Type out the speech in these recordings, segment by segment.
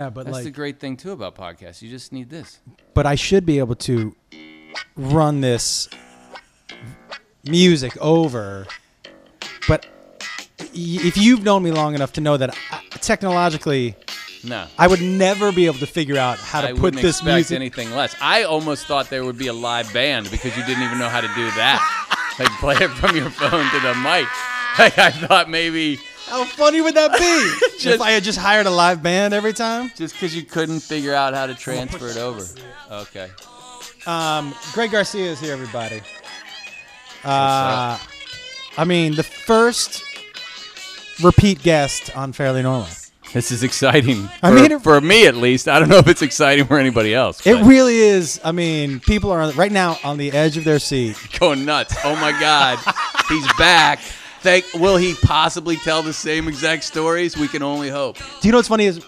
Yeah, but That's like, the great thing too about podcasts. You just need this. but I should be able to run this music over. But y- if you've known me long enough to know that I, technologically, No. I would never be able to figure out how to I put this music. anything less. I almost thought there would be a live band because you didn't even know how to do that. like play it from your phone to the mic. Like I thought maybe How funny would that be? if I had just hired a live band every time. just because you couldn't figure out how to transfer it over. Okay. Um, Greg Garcia is here, everybody. Uh, I mean, the first repeat guest on Fairly Normal. This is exciting. I mean, it- for me at least. I don't know if it's exciting for anybody else. It really is. I mean, people are right now on the edge of their seat. going nuts. Oh my God, he's back. Will he possibly tell the same exact stories? We can only hope. Do you know what's funny is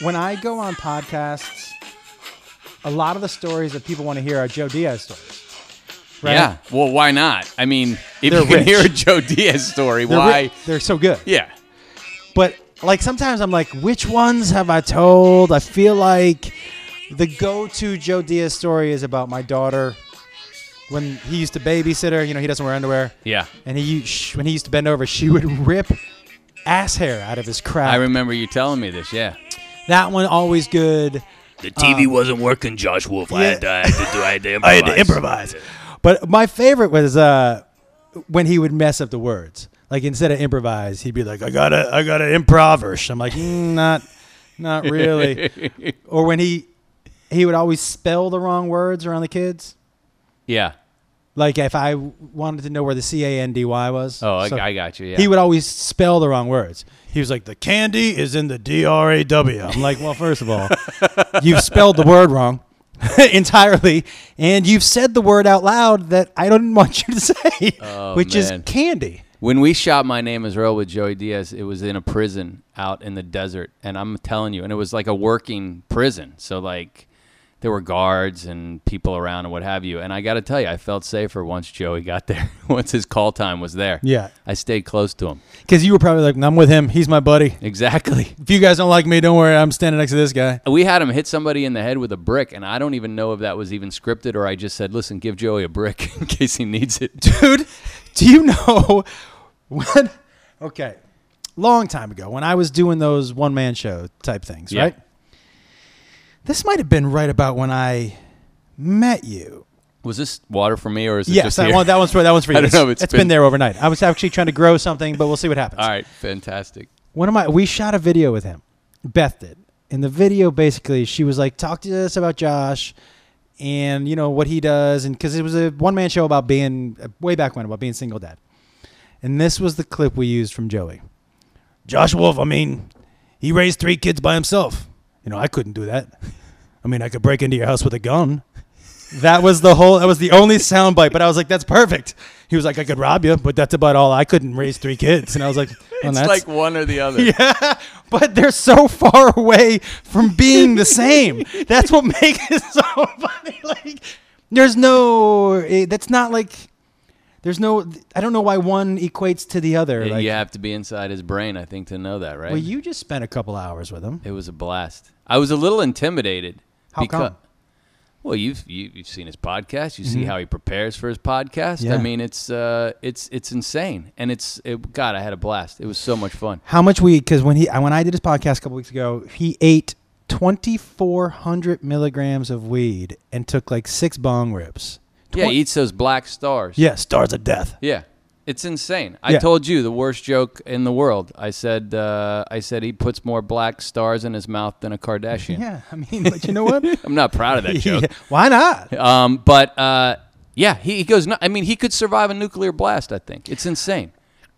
when I go on podcasts, a lot of the stories that people want to hear are Joe Diaz stories. Right? Yeah. Well, why not? I mean, if They're you can hear a Joe Diaz story, They're, why? ri- they're so good. yeah. But like sometimes I'm like, which ones have I told? I feel like the go-to Joe Diaz story is about my daughter when he used to babysit her. You know, he doesn't wear underwear, Yeah. and he sh- when he used to bend over, she would rip ass hair out of his crap. I remember you telling me this. Yeah. that one always good. The TV wasn't working, Josh Wolf. I, had to, I had to do. I had to improvise. I had to improvise. But my favorite was uh, when he would mess up the words. Like instead of improvise, he'd be like, "I gotta, I gotta improvish." I'm like, mm, not, not really. or when he, he would always spell the wrong words around the kids. Yeah. Like if I wanted to know where the C A N D Y was. Oh, I, so I got you. Yeah. He would always spell the wrong words. He was like, "The candy is in the D R A W." I'm like, "Well, first of all, you've spelled the word wrong entirely, and you've said the word out loud that I don't want you to say, Oh, which is candy." When we shot My Name is Earl with Joey Diaz, it was in a prison out in the desert. And I'm telling you, and it was like a working prison. So, like, there were guards and people around and what have you. And I got to tell you, I felt safer once Joey got there, once his call time was there. Yeah, I stayed close to him. because you were probably like, "I'm with him. He's my buddy. Exactly. If you guys don't like me, don't worry. I'm standing next to this guy." We had him hit somebody in the head with a brick, and I don't even know if that was even scripted or I just said, listen, give Joey a brick in case he needs it. dude do you know when okay long time ago when i was doing those one-man show type things Yeah. right this might have been right about when i met you. Was this water for me or is it yes just that, here? one, that one's for that one's for you. I don't know it's it's been been- there overnight. I was actually trying to grow something but we'll see what happens. All right, fantastic. one of my we shot a video with him. Beth did. In the video basically she was like talk to us about josh and you know what he does and because it was a one-man show about being way back when about being single dad. And this was the clip we used from joey. Josh wolf i mean he raised three kids by himself. You know i couldn't do that i mean i could break into your house with a gun that was the whole that was the only soundbite but i was like that's perfect he was like i could rob you but that's about all i couldn't raise three kids and i was like well, It's that's, like one or the other. yeah, but they're so far away from being the same. That's what makes it so funny. Like, there's no. eh, That's not like. There's no. I don't know why one equates to the other. Y- Like, you have to be inside his brain, I think, to know that, right? well, you just spent a couple hours with him. it was a blast. I was a little intimidated. How come? Well, you've you, you've seen his podcast. You see how he prepares for his podcast. Mm-hmm. Yeah. I mean, it's uh, it's it's insane, and it's it, God. I had a blast. It was so much fun. How much weed? Because when he when I did his podcast a couple weeks ago, he ate 2,400 milligrams of weed and took like six bong rips. Yeah, he eats those black stars. Yeah, stars of death. Yeah. It's insane. I Yeah. told you the worst joke in the world. I said uh, I said he puts more black stars in his mouth than a Kardashian. Yeah, I mean, but you know what? I'm not proud of that joke. Yeah, Why not? Um, but uh, yeah, he, he goes. I mean, he could survive a nuclear blast. I think it's insane.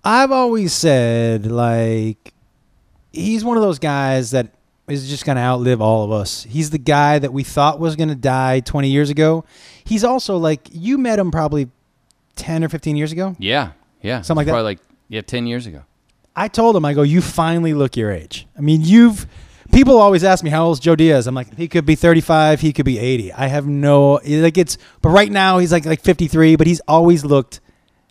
I've always said like he's one of those guys that is just going to outlive all of us. He's the guy that we thought was going to die 20 years ago. He's also like you met him probably 10 or 15 years ago. Yeah, yeah, Something like that? Probably like yeah, ten years ago. I told him I go you finally look your age. I mean, you've people always ask me how old's Joe Diaz. I'm like he could be 35, he could be 80. I have no like it's but right now he's like like 53, but he's always looked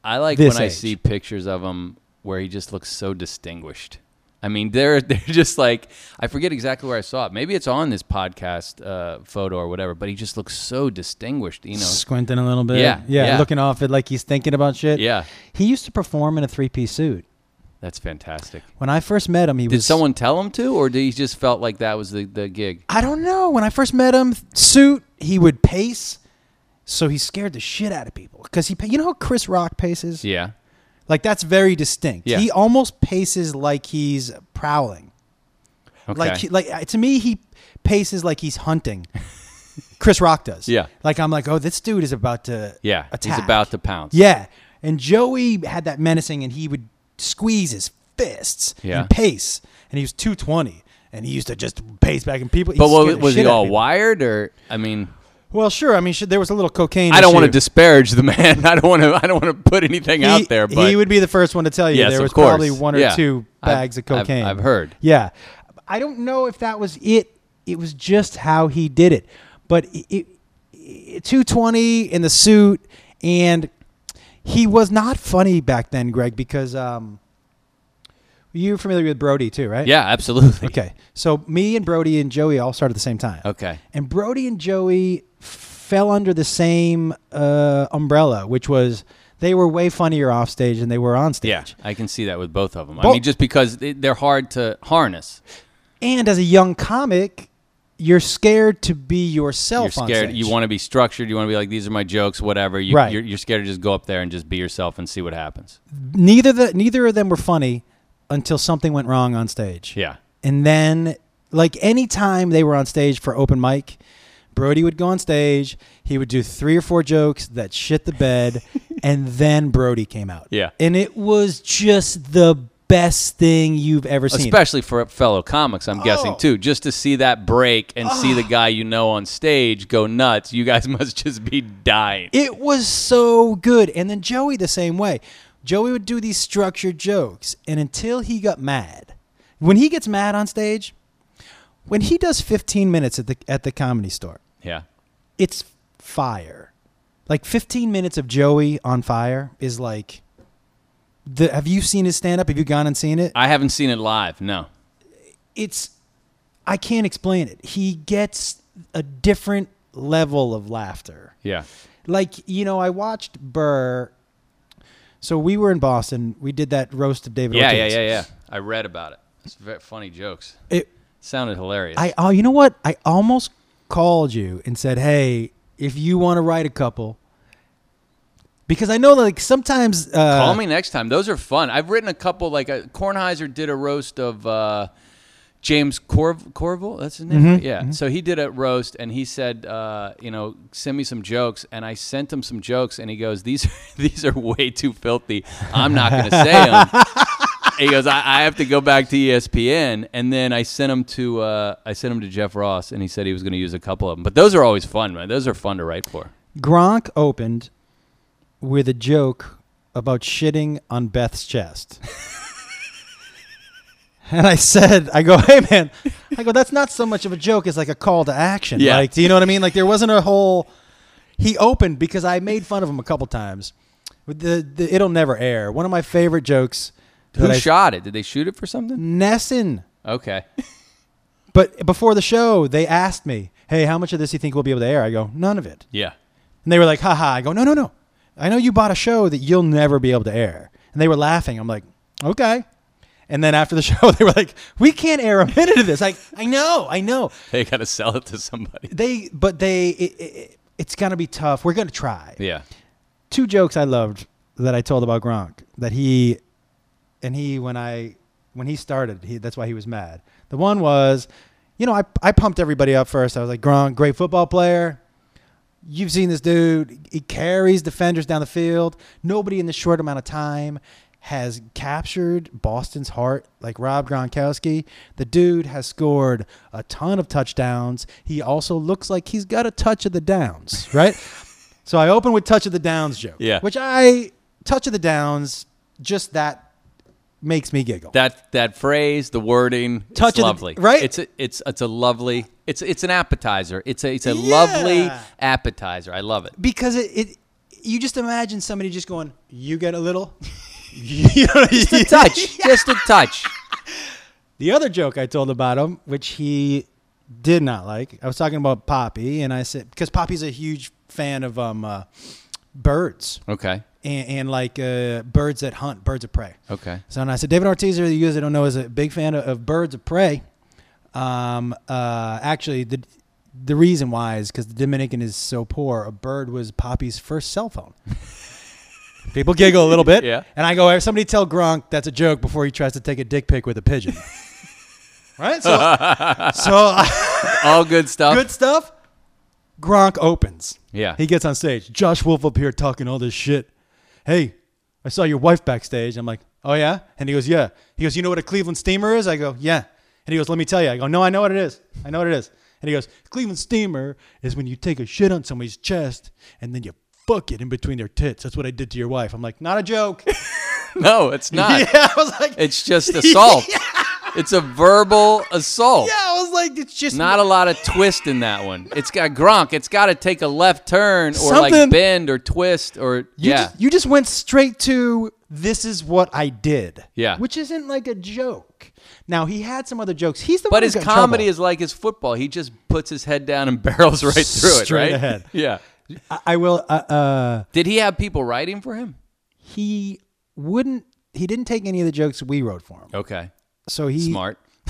I like when I age. see pictures of him where he just looks so distinguished. I mean, they're they're just like I forget exactly where I saw it. Maybe it's on this podcast uh, photo or whatever. But he just looks so distinguished. You know. Squinting a little bit. Yeah, yeah. yeah. Looking off it like he's thinking about shit. Yeah, He used to perform in a three piece suit. that's fantastic. When I first met him, he was Did was. someone tell him to, or did he just felt like that was the, the gig? I don't know. When I first met him, suit, he would pace. So he scared the shit out of people. Because he, you know how Chris Rock paces? Yeah. Like that's very distinct. Yeah. He almost paces like he's prowling. Okay. Like, like uh, to me, he paces like he's hunting. Chris Rock does. Yeah. Like I'm like, oh, this dude is about to yeah. attack. He's about to pounce. Yeah. And Joey had that menacing, and he would squeeze his fists Yeah. and pace. And he was 220, and he used to just pace back, and people. But what, was he all people. wired, or I mean, Well, sure. I mean, there was a little cocaine. I don't want to disparage the man. I don't want to. I don't want to put anything He- out there. But he would be the first one to tell you Yes, there was course. probably one or Yeah. two I've- bags of I've- cocaine. I've heard. Yeah, I don't know if that was it. It was just how he did it. But it, it 220 in the suit, and he was not funny back then, Greg, because um, you're familiar with Brody too, right? yeah, absolutely. Okay, so me and Brody and Joey all started at the same time. Okay. And Brody and Joey fell under the same uh, umbrella, which was they were way funnier off stage than they were on stage. Yeah, I can see that with both of them. I mean, just because they- they're hard to harness. And as a young comic, you're scared to be yourself. You're on scared. stage. You want to be structured. You want to be like, these are my jokes, whatever. You, Right. You're, you're scared to just go up there and just be yourself and see what happens. neither the neither of them were funny until something went wrong on stage. Yeah. And then, like any time they were on stage for open mic, Brody would go on stage. He would do three or four jokes that shit the bed, and then Brody came out. Yeah. and it was just the best thing you've ever seen. Especially for fellow comics, I'm guessing Oh. too. Just to see that break and see the ah. guy you know on stage go nuts, you guys must just be dying. It was so good. And then Joey the same way. Joey would do these structured jokes, and until he got mad, when he gets mad on stage, when he does 15 minutes at the at the comedy store, Yeah. it's fire. Like 15 minutes of Joey on fire is like the have you seen his stand up? Have you gone and seen it? I haven't seen it live. No. It's I can't explain it. He gets a different level of laughter. Yeah. like you know i watched burr so we were in boston we did that roast of david Yeah, yeah, Ortiz. yeah, yeah. I read about it. It's very funny jokes. It, Sounded hilarious. i oh you know what i almost called you and said hey if you want to write a couple because i know like sometimes uh, Call me next time. Those are fun. I've written a couple. Like a, Kornheiser did a roast of uh, James Corv- Carville. That's his name. Mhm, Yeah. So he did a roast, and he said, uh, you know, send me some jokes, and I sent him some jokes, and he goes, these these are way too filthy. I'm not going to say them. he goes, I, I have to go back to ESPN, and then I sent him to uh, I sent him to Jeff Ross, and he said he was going to use a couple of them. But those are always fun, man. Those are fun to write for. gronk opened with a joke about shitting on beth's chest And I said, I go, hey man, I go, that's not so much of a joke as like a call to action. Yeah. Like, do you know what I mean? Like there wasn't a whole. He opened because I made fun of him a couple times. With the, the it'll never air. One of my favorite jokes. Who I- shot it? Did they shoot it for something? NESN. Okay. But before the show, they asked me, hey, how much of this do you think we'll be able to air? I go, none of it. Yeah. And they were like, haha. I go, no, no, no. I know you bought a show that you'll never be able to air. And they were laughing. I'm like, okay. And then after the show, they were like, we can't air a minute of this. Like, I know, I know. They got to sell it to somebody. They, but they, it, it, it's going to be tough. We're going to try. Yeah. Two jokes I loved that I told about Gronk that he, and he, when I, when he started, he, that's why he was mad. The one was, you know, I, I pumped everybody up first. I was like, Gronk, great football player. You've seen this dude. He carries defenders down the field. Nobody in the short amount of time has captured Boston's heart like Rob Gronkowski. The dude has scored a ton of touchdowns. He also looks like he's got a touch of the downs, right? so I open with touch of the downs joke. Yeah. Which I touch of the downs, just that makes me giggle. That that phrase, the wording, Touch it's of the- lovely. right? It's a, it's it's a lovely. It's it's an appetizer. It's a it's a Yeah. lovely appetizer. I love it. because it, it you just imagine somebody just going, "You get a little." you know, Just a touch. Just a touch. The other joke I told about him, which he did not like, I was talking about Poppy, and I said because Poppy's a huge fan of um uh, birds Okay. and, and like uh, birds that hunt, birds of prey. Okay. So and I said, David Ortiz, for you guys that don't know, is a big fan of, of birds of prey. Um, uh, actually, the the reason why is because the Dominican is so poor. A bird was Poppy's first cell phone. People giggle a little bit, Yeah. and I go, somebody tell Gronk that's a joke before he tries to take a dick pic with a pigeon. right? So, so All good stuff. good stuff. Gronk opens. Yeah. He gets on stage. Josh Wolf up here talking all this shit. Hey, I saw your wife backstage. I'm like, oh yeah? And he goes, yeah. He goes, you know what a Cleveland steamer is? I go, yeah. And he goes, let me tell you. I go, no, I know what it is. I know what it is. And he goes, Cleveland steamer is when you take a shit on somebody's chest and then you fuck it in between their tits. That's what I did to your wife. I'm like, not a joke. no, it's not. yeah, I was like, It's just assault. Yeah. It's a verbal assault. yeah, I was like, it's just Not a lot of twist in that one. It's got Gronk. It's got to take a left turn or Something- like bend or twist or You yeah. just, you just went straight to this is what I did. Yeah. Which isn't like a joke. Now he had some other jokes. He's the but his comedy trouble. is like his football. He just puts his head down and barrels right through it, Straight right? ahead. Yeah. I, I will. Uh, uh, Did he have people writing for him? he wouldn't. He didn't take any of the jokes we wrote for him. Okay. So he Smart.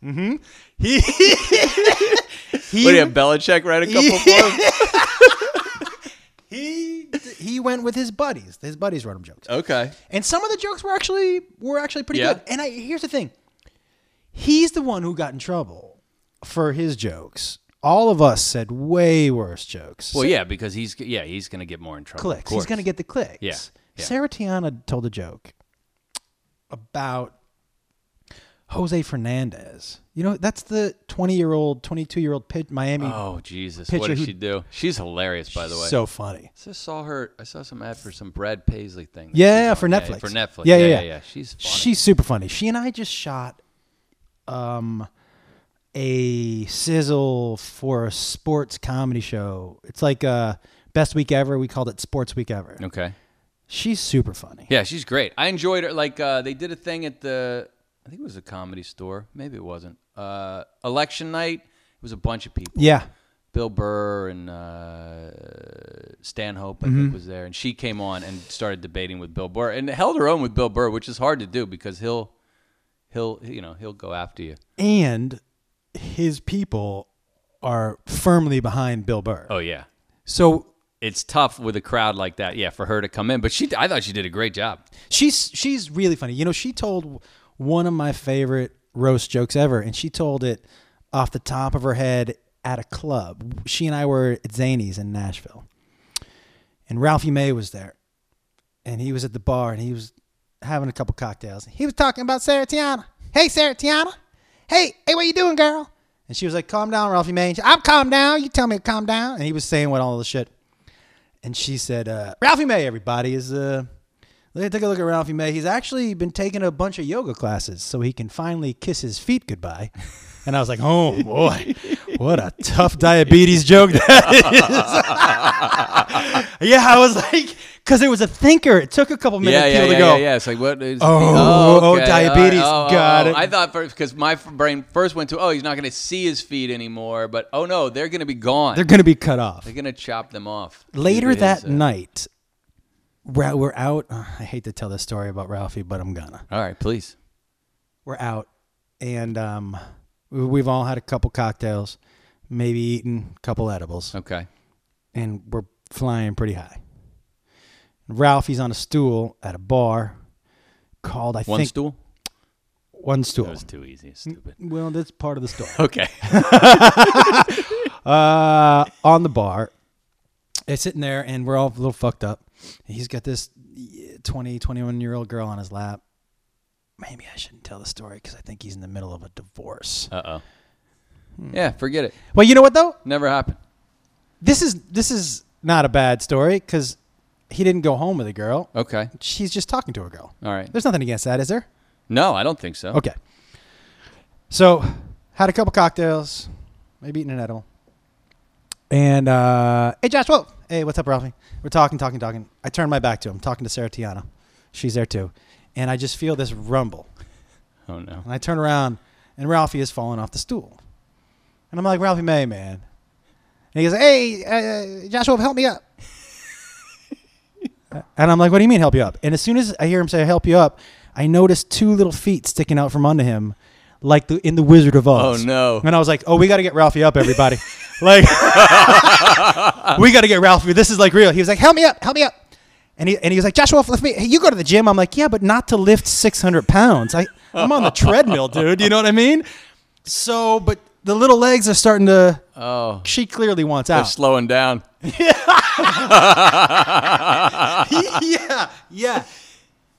he he What have Belichick write a couple for him? he he went with his buddies. His buddies wrote him jokes. Okay. And some of the jokes were actually were actually pretty Yeah. good. And I here's the thing. He's the one who got in trouble for his jokes. All of us said way worse jokes. Well, yeah, because he's yeah he's gonna get more in trouble. clicks. He's going to get the clicks. Yeah, yeah. Sarah Tiana told a joke about Jose Fernandez. You know, that's the 20 year old, 22 year old pit Miami. Oh Jesus! What did who- she do? She's hilarious, by the way. So funny. I just saw her. I saw some ad for some Brad Paisley thing. Yeah, for. Netflix. for Netflix. Yeah, yeah, yeah, yeah. She's funny. She's super funny. She and I just shot um a sizzle for a sports comedy show. It's like uh best week ever. We called it Sports Week Ever. okay. She's super funny. Yeah, she's great. I enjoyed her. Like uh, they did a thing at the, I think it was a comedy store. Maybe it wasn't. Uh, election night. It was a bunch of people. Yeah. Bill Burr and uh, Stanhope, I Mm-hmm. think, was there, and she came on and started debating with Bill Burr and held her own with Bill Burr, which is hard to do because he'll, he'll, you know, he'll go after you. And his people are firmly behind Bill Burr. Oh yeah, So it's tough with a crowd like that. Yeah, for her to come in, but she, I thought she did a great job. she's she's really funny. You know, she told one of my favorite roast jokes ever, and she told it off the top of her head at a club. She and I were at Zanies in Nashville, and Ralphie May was there, and he was at the bar, and he was having a couple cocktails. He was talking about Sarah Tiana. Hey, Sarah Tiana. Hey, hey, what you doing, girl? And she was like, "Calm down, Ralphie May." I'm calm down. You tell me to calm down. And he was saying what all the shit. And she said, uh, "Ralphie May, everybody is uh, take a look at Ralphie May. He's actually been taking a bunch of yoga classes so he can finally kiss his feet goodbye. And I was like, oh boy, what a tough diabetes joke that is. yeah, I was like, because it was a thinker. It took a couple minutes Yeah, yeah, to yeah, go. yeah, yeah. It's like what is? Oh, oh, okay. diabetes. All right. Got it. I thought first because my brain first went to, oh, he's not going to see his feet anymore. But oh no, they're going to be gone. They're going to be cut off. They're going to chop them off. Later is, that uh, night, we're we're out. uh, I hate to tell this story about Ralphie, but I'm gonna. All right, please. we're out and um, we've all had a couple cocktails, maybe eaten a couple edibles, Okay. and we're flying pretty high. Ralphie's on a stool at a bar called, I One think, One stool. one stool. That was too easy. Stupid. Well, that's part of the story. Okay. uh, on the bar, it's sitting there, and we're all a little fucked up. He's got this 20, 21 year old girl on his lap. Maybe I shouldn't tell the story because I think he's in the middle of a divorce. Uh oh. Yeah, forget it. Well, you know what though? Never happened. this is this is not a bad story because he didn't go home with a girl. Okay. She's just talking to a girl. All right. There's nothing against that, is there? No, I don't think so. Okay. So had a couple cocktails, maybe eating an edible, and uh, hey, Josh, whoa, Hey, what's up, Ralphie? We're talking, talking, talking. I turn my back to him, talking to Sarah Tiana. She's there too. And I just feel this rumble. Oh no. And I turn around, and Ralphie is falling off the stool. And I'm like, Ralphie May, man. And he goes, Hey, uh, Joshua, help me up. and I'm like, What do you mean, help you up? And as soon as I hear him say, Help you up, I notice two little feet sticking out from under him, like the in the Wizard of Oz. Oh no. And I was like, "Oh, we got to get Ralphie up, everybody! like, we got to get Ralphie. This is like real." He was like, "Help me up, help me up!" And he and he was like, "Joshua, lift me. Hey, you go to the gym." I'm like, "Yeah, but not to lift 600 pounds. I I'm on the treadmill, dude. You know what I mean?" So, but the little legs are starting to. Oh. She clearly wants They're out. slowing down. yeah, yeah.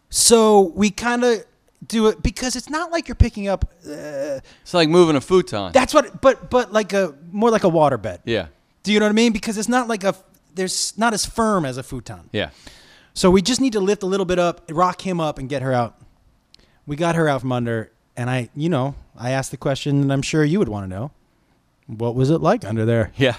So we kind of do it because it's not like you're picking up. Uh, It's like moving a futon. that's what, but but like a more like a waterbed. yeah. Do you know what I mean? Because it's not like a there's not as firm as a futon. Yeah. So we just need to lift a little bit up, rock him up, and get her out. We got her out from under, and I, you know, I asked the question, and I'm sure you would want to know, what was it like under there? Yeah.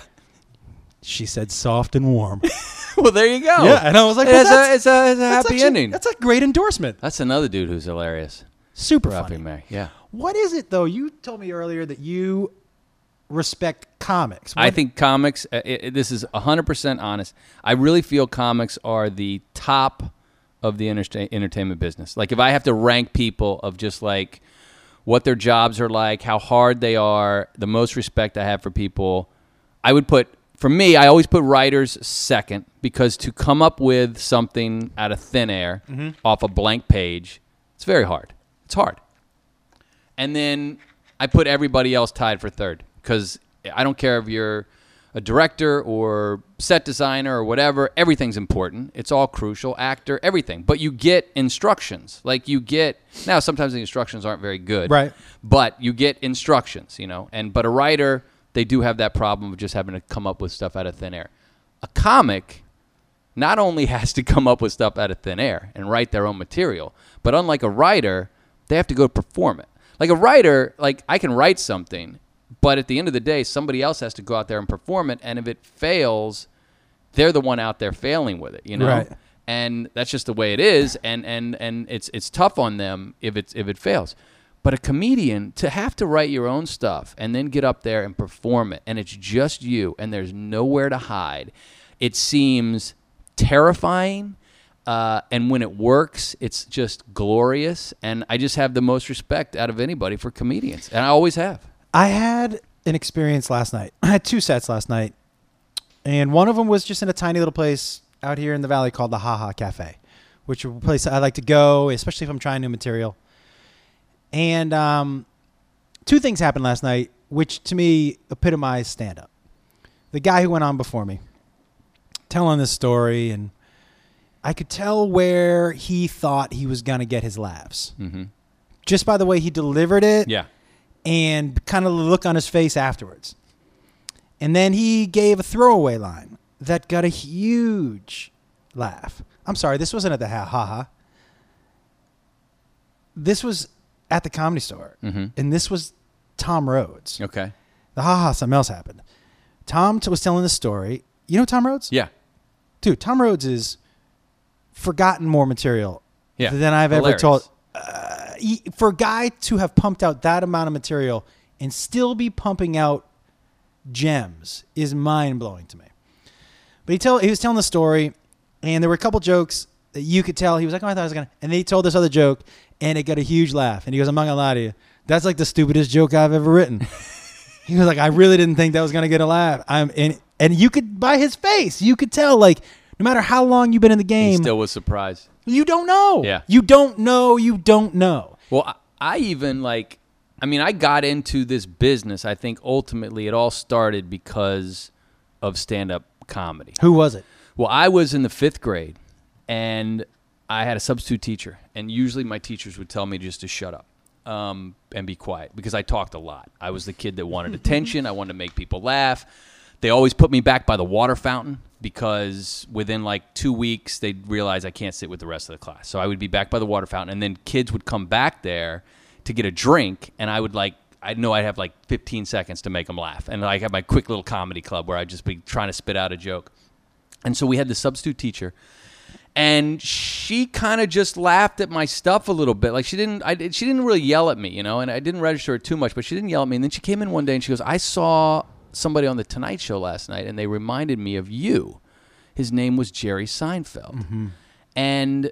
She said, soft and warm. Well, there you go. Yeah, and I was like, well, it's, that's- a, it's a it's a happy actually- ending. That's a great endorsement. That's another dude who's hilarious. Super Ralphie funny. May. Yeah. What is it though? You told me earlier that you respect comics. I think comics. Uh, it, it- this is hundred percent honest. I really feel comics are the top of the entertain, entertainment business. Like if I have to rank people of just like what their jobs are like, how hard they are, the most respect I have for people, I would put. For me, I always put writers second because to come up with something out of thin air mm-hmm. off a blank page, it's very hard. It's hard and then I put everybody else tied for third because I don't care if you're a director or set designer or whatever. Everything's important. It's all crucial. Actor, everything. But you get instructions. Like you get now. Sometimes the instructions aren't very good. Right. But you get instructions. You know. And but a writer, they do have that problem of just having to come up with stuff out of thin air. A comic not only has to come up with stuff out of thin air and write their own material, but unlike a writer, they have to go perform it. Like a writer, like I can write something, but at the end of the day, somebody else has to go out there and perform it, and if it fails, they're the one out there failing with it, you know. Right. And that's just the way it is, and and and it's it's tough on them if it's if it fails. But a comedian to have to write your own stuff and then get up there and perform it, and it's just you, and there's nowhere to hide. It seems terrifying. Uh, and when it works, it's just glorious. And I just have the most respect out of anybody for comedians. And I always have. I had an experience last night. I had two sets last night, and one of them was just in a tiny little place out here in the valley called the Haha Cafe, which is a place I like to go, especially if I'm trying new material. And um, two things happened last night, which to me epitomized stand up. The guy who went on before me, telling this story, and I could tell where he thought he was going to get his laughs. Mm-hmm. Just by the way he delivered it Yeah. And kind of the look on his face afterwards. And then he gave a throwaway line that got a huge laugh. I'm sorry, this wasn't at the ha ha ha. This was at the comedy store, Mhm. and this was Tom Rhodes. Okay. The ha ha, something else happened. Tom t- was telling the story. You know Tom Rhodes? Yeah. Dude, Tom Rhodes is forgotten more material Yeah. than I've Hilarious. ever told. Uh, for a guy to have pumped out that amount of material and still be pumping out gems is mind blowing to me. But he tell he was telling the story, and there were a couple jokes that you could tell he was like, "Oh, I thought I was gonna," and then he told this other joke, and it got a huge laugh. And he goes, "I'm not gonna lie to you, that's like the stupidest joke I've ever written." he was like, "I really didn't think that was gonna get a laugh." I'm and and you could by his face, you could tell like. No matter how long you've been in the He game, still was surprised. You don't know. Yeah. You don't know. You don't know. Well, I, I even like, I mean, I got into this business. I think ultimately it all started because of stand up comedy. Who was it? Well, I was in the fifth grade and I had a substitute teacher. And usually my teachers would tell me just to shut up um, and be quiet because I talked a lot. I was the kid that wanted attention, I wanted to make people laugh. They always put me back by the water fountain because within like two weeks they'd realize I can't sit with the rest of the class. So I would be back by the water fountain, and then kids would come back there to get a drink, and I would like I know I'd have like 15 seconds to make them laugh, and I have my quick little comedy club where I'd just be trying to spit out a joke. And so we had the substitute teacher, and she kind of just laughed at my stuff a little bit. Like she didn't, I she didn't really yell at me, you know, and I didn't register it too much, but she didn't yell at me. And then she came in one day and she goes, "I saw somebody on the Tonight Show last night, and they reminded me of you. His name was Jerry Seinfeld, mm-hmm. and."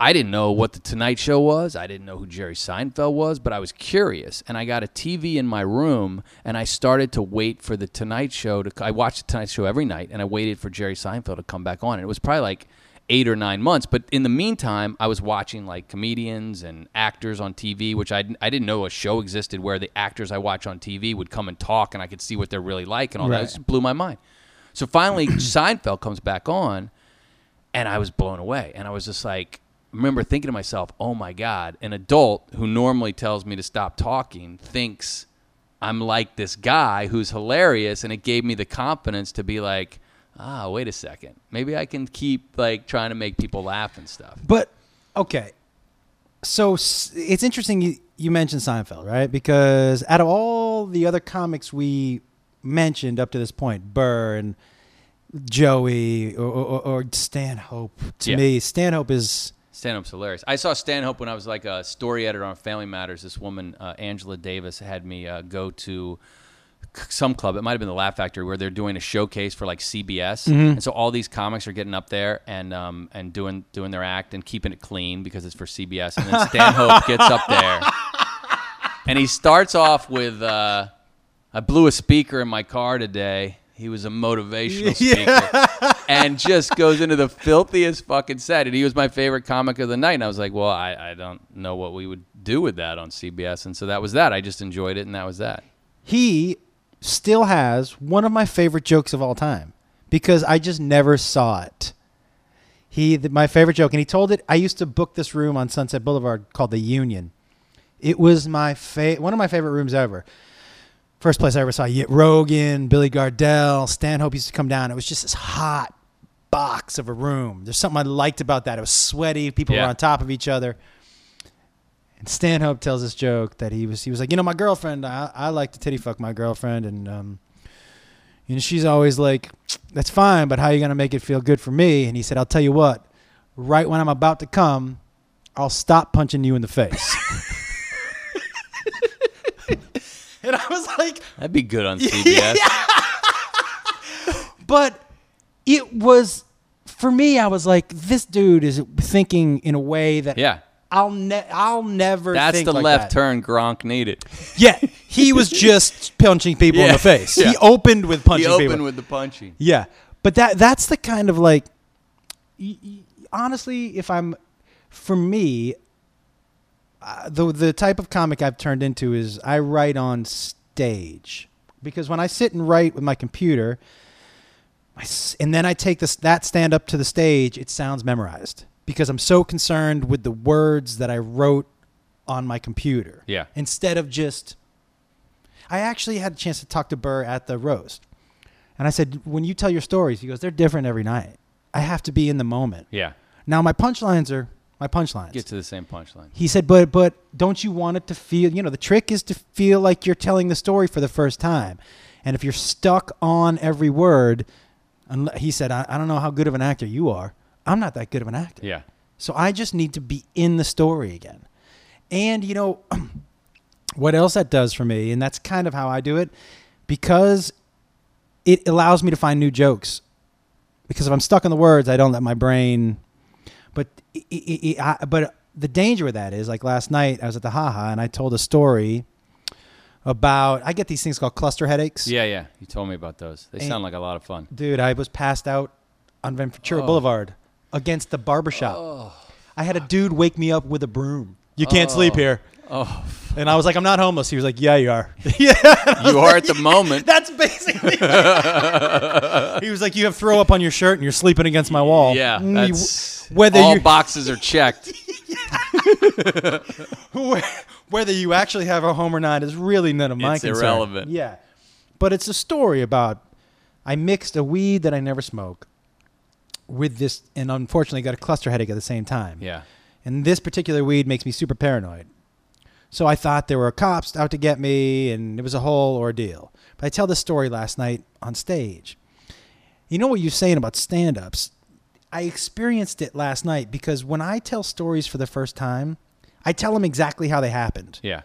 I didn't know what the Tonight Show was. I didn't know who Jerry Seinfeld was, but I was curious. And I got a TV in my room, and I started to wait for the Tonight Show to. I watched the Tonight Show every night, and I waited for Jerry Seinfeld to come back on. And it was probably like eight or nine months. But in the meantime, I was watching like comedians and actors on TV, which I, I didn't know a show existed where the actors I watch on TV would come and talk, and I could see what they're really like and all that. It just blew my mind. So finally, Seinfeld comes back on and I was blown away. And I was just like, I remember thinking to myself, oh my God, an adult who normally tells me to stop talking thinks I'm like this guy who's hilarious. And it gave me the confidence to be like, ah, wait a second. Maybe I can keep like trying to make people laugh and stuff. But okay, so it's interesting you you mentioned Seinfeld, right? Because out of all the other comics we mentioned up to this point, Burr and Joey or, or, or Stanhope, to Yeah. me, Stanhope is Stanhope's hilarious. I saw Stanhope when I was like a story editor on Family Matters. This woman, uh, Angela Davis, had me uh, go to some club. It might have been the Laugh Factory where they're doing a showcase for like CBS, and so all these comics are getting up there and um, and doing doing their act and keeping it clean because it's for CBS. And then Stanhope gets up there, and he starts off with, uh, "I blew a speaker in my car today." He was a motivational speaker and just goes into the filthiest fucking set. And he was my favorite comic of the night. And I was like, well, I, I don't know what we would do with that on CBS. And so that was that. I just enjoyed it, and that was that. he still has one of my favorite jokes of all time because I just never saw it. He, the, my favorite joke, and he told it. I used to book this room on Sunset Boulevard called the Union. It was my fa- one of my favorite rooms ever. First place I ever saw Rogan, Billy Gardell, Stanhope used to come down. It was just this hot box of a room. There's something I liked about that. It was sweaty. People Yeah. were on top of each other. And Stanhope tells this joke that he was he was like, you know, my girlfriend, I, I like to titty fuck my girlfriend, and um, you know, she's always like, that's fine, but how are you gonna make it feel good for me? And he said, I'll tell you what, right when I'm about to come, I'll stop punching you in the face. and I was like, That'd be good on CBS. but it was for me. I was like, this dude is thinking in a way that yeah. I'll ne- I'll never. That's the like left that. turn Gronk needed. Yeah, he was just punching people in the face. yeah. He opened with punching he opened people. with the punching. yeah, but that that's the kind of like. y- y- Honestly, if I'm, for me, uh, the the type of comic I've turned into is I write on stage because when I sit and write with my computer, I and then I take this that stand up to the stage, it sounds memorized because I'm so concerned with the words that I wrote on my computer. Yeah. Instead of just, I actually had a chance to talk to Burr at the roast, and I said, when you tell your stories, he goes, they're different every night. I have to be in the moment. Yeah. Now my punchlines are my punchlines. Get to the same punchline. He said, "But but don't you want it to feel? You know, the trick is to feel like you're telling the story for the first time, and if you're stuck on every word, he said, I, I don't know how good of an actor you are. I'm not that good of an actor. Yeah. So I just need to be in the story again. And you know, what else that does for me, and that's kind of how I do it, because it allows me to find new jokes. Because if I'm stuck in the words, I don't let my brain. But i i i I, but the danger with that is like last night I was at the Haha and I told a story about I get these things called cluster headaches. Yeah, yeah. You told me about those. They And- sound like a lot of fun. Dude, I was passed out on Ventura Oh. Boulevard against the barbershop. I had a dude wake me up with a broom. You can't sleep Oh. here. Oh, And I was like, I'm not homeless. He was like, Yeah, you are. yeah. you are at the moment. That's basically. he was like, You have throw up on your shirt and you're sleeping against my wall. Yeah, Mm, that's whether all boxes are checked. whether you actually have a home or not is really none of my It's concern. irrelevant. Yeah, but it's a story about I mixed a weed that I never smoke with this, and unfortunately got a cluster headache at the same time. Yeah. And this particular weed makes me super paranoid. So I thought there were cops out to get me, and it was a whole ordeal. But I tell this story last night on stage. You know what you're saying about stand-ups? I experienced it last night because when I tell stories for the first time, I tell them exactly how they happened. Yeah.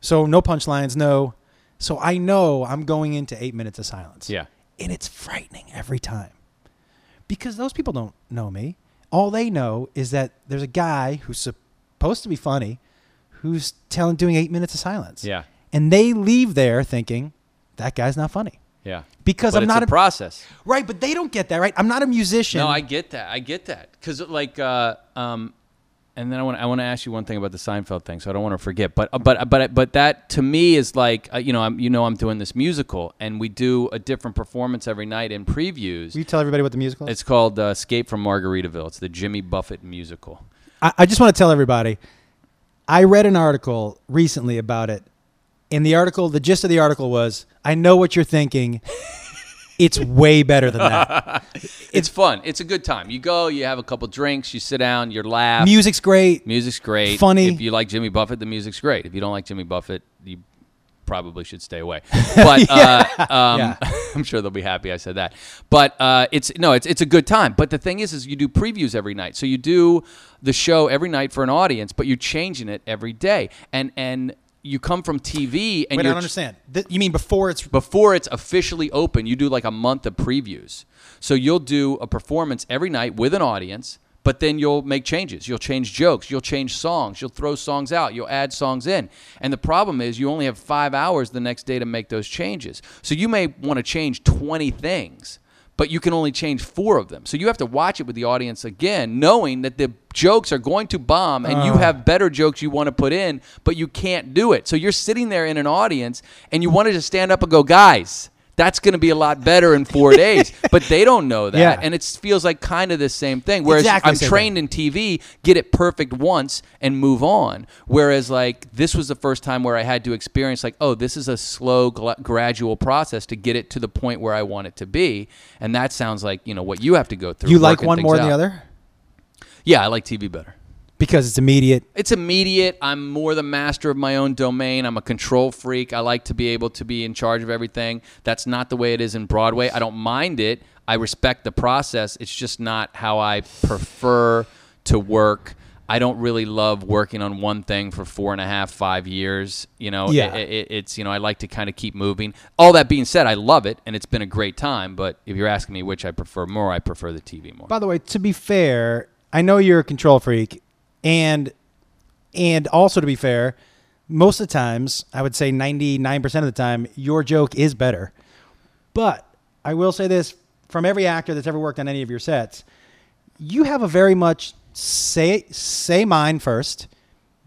So no punchlines, no. So I know I'm going into eight minutes of silence. Yeah. And it's frightening every time because those people don't know me. All they know is that there's a guy who's supposed to be funny who's telling doing eight minutes of silence. Yeah. And they leave there thinking that guy's not funny Yeah. because But I'm not a process. right. But they don't get that right. I'm not a musician. No, I get that. I get that because like, uh, um, and then I want I want to ask you one thing about the Seinfeld thing, so I don't want to forget. But but but but that to me is like uh, you know I'm you know I'm doing this musical, and we do a different performance every night in previews. Will you tell everybody what the musical is? It's called uh, Escape from Margaritaville. It's the Jimmy Buffett musical. I, I just want to tell everybody. I read an article recently about it. In the article, the gist of the article was, "I know what you're thinking. It's way better than that. It's fun. It's a good time. You go, you have a couple drinks, you sit down, you laugh. Music's great. Music's great. Funny. If you like Jimmy Buffett, the music's great. If you don't like Jimmy Buffett, you probably should stay away. But uh, um, Yeah. I'm sure they'll be happy I said that. But uh, it's no, it's it's a good time. But the thing is, is you do previews every night. So you do the show every night for an audience, but you're changing it every day. And and you come from TV and Wait, I don't understand. Th- you mean before it's before it's officially open, you do like a month of previews. So you'll do a performance every night with an audience, but then you'll make changes. You'll change jokes, you'll change songs, you'll throw songs out, you'll add songs in. And the problem is you only have 5 hours the next day to make those changes. So you may want to change 20 things, but you can only change 4 of them. So you have to watch it with the audience again, knowing that the jokes are going to bomb and you uh. have better jokes you want to put in, but you can't do it. So you're sitting there in an audience and you wanted to stand up and go, guys, that's going to be a lot better in four days. But they don't know that. Yeah. And it feels like kind of the same thing. Whereas Exactly I'm trained in TV, get it perfect once and move on. Whereas, like, this was the first time where I had to experience, like, oh, this is a slow, gla- gradual process to get it to the point where I want it to be. And that sounds like, you know, what you have to go through. you like one more than the other Yeah, I like TV better. Because it's immediate. It's immediate. I'm more the master of my own domain. I'm a control freak. I like to be able to be in charge of everything. That's not the way it is in Broadway. I don't mind it. I respect the process. It's just not how I prefer to work. I don't really love working on one thing for four and a half, five years. You know, Yeah. it, it, it's you know I like to kind of keep moving. All that being said, I love it and it's been a great time. But if you're asking me which I prefer more, I prefer the TV more. By the way, to be fair, I know you're a control freak, and and also to be fair, most of the times, I would say 99% of the time, your joke is better. But I will say this from every actor that's ever worked on any of your sets, you have a very much say say mine first.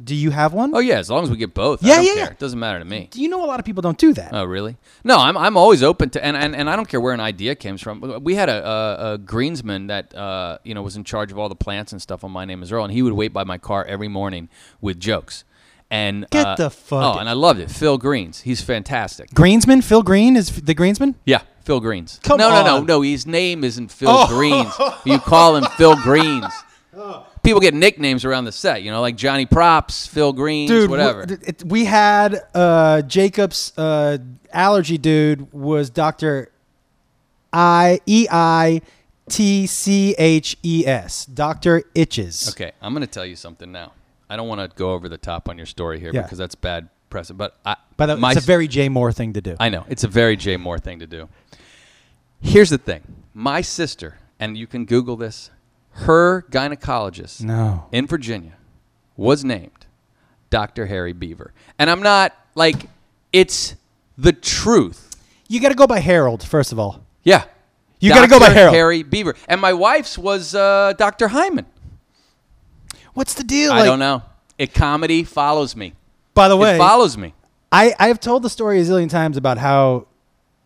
Do you have one? Oh yeah, as long as we get both. Yeah, I don't yeah, care. yeah. It doesn't matter to me. Do you know a lot of people don't do that? Oh, really? No, I'm, I'm always open to, and, and, and I don't care where an idea comes from. We had a, a, a greensman that, uh, you know, was in charge of all the plants and stuff on My Name is Earl, and he would wait by my car every morning with jokes. And Get uh, the fuck- Oh, and I loved it. Phil Greens. He's fantastic. Greensman, Phil Green is the Greensman. Yeah, Phil Greens. Come no, no, no, on. no. His name isn't Phil Oh. Greens. You call him Phil Greens. People get nicknames around the set, you know, like Johnny Props, Phil Greens, dude, whatever. w- it- we had uh, Jacob's uh, allergy dude was Doctor I E I T C H E S, Doctor Itches. Okay, I'm going to tell you something now. I don't want to go over the top on your story here Yeah. because that's bad precedent. But I, By the my, it's a very Jay Mohr thing to do. I know it's a very Jay Mohr thing to do. Here's the thing: my sister, and you can Google this. Her gynecologist no. in Virginia was named Dr. Harry Beaver, and I'm not like it's the truth. You got to go by Harold first of all. Yeah, You gotta go by Harold. Harry Beaver, and my wife's was uh, Dr. Hyman. What's the deal? I Like, don't know. It comedy follows me. By the way, it follows me. I I have told the story a zillion times about how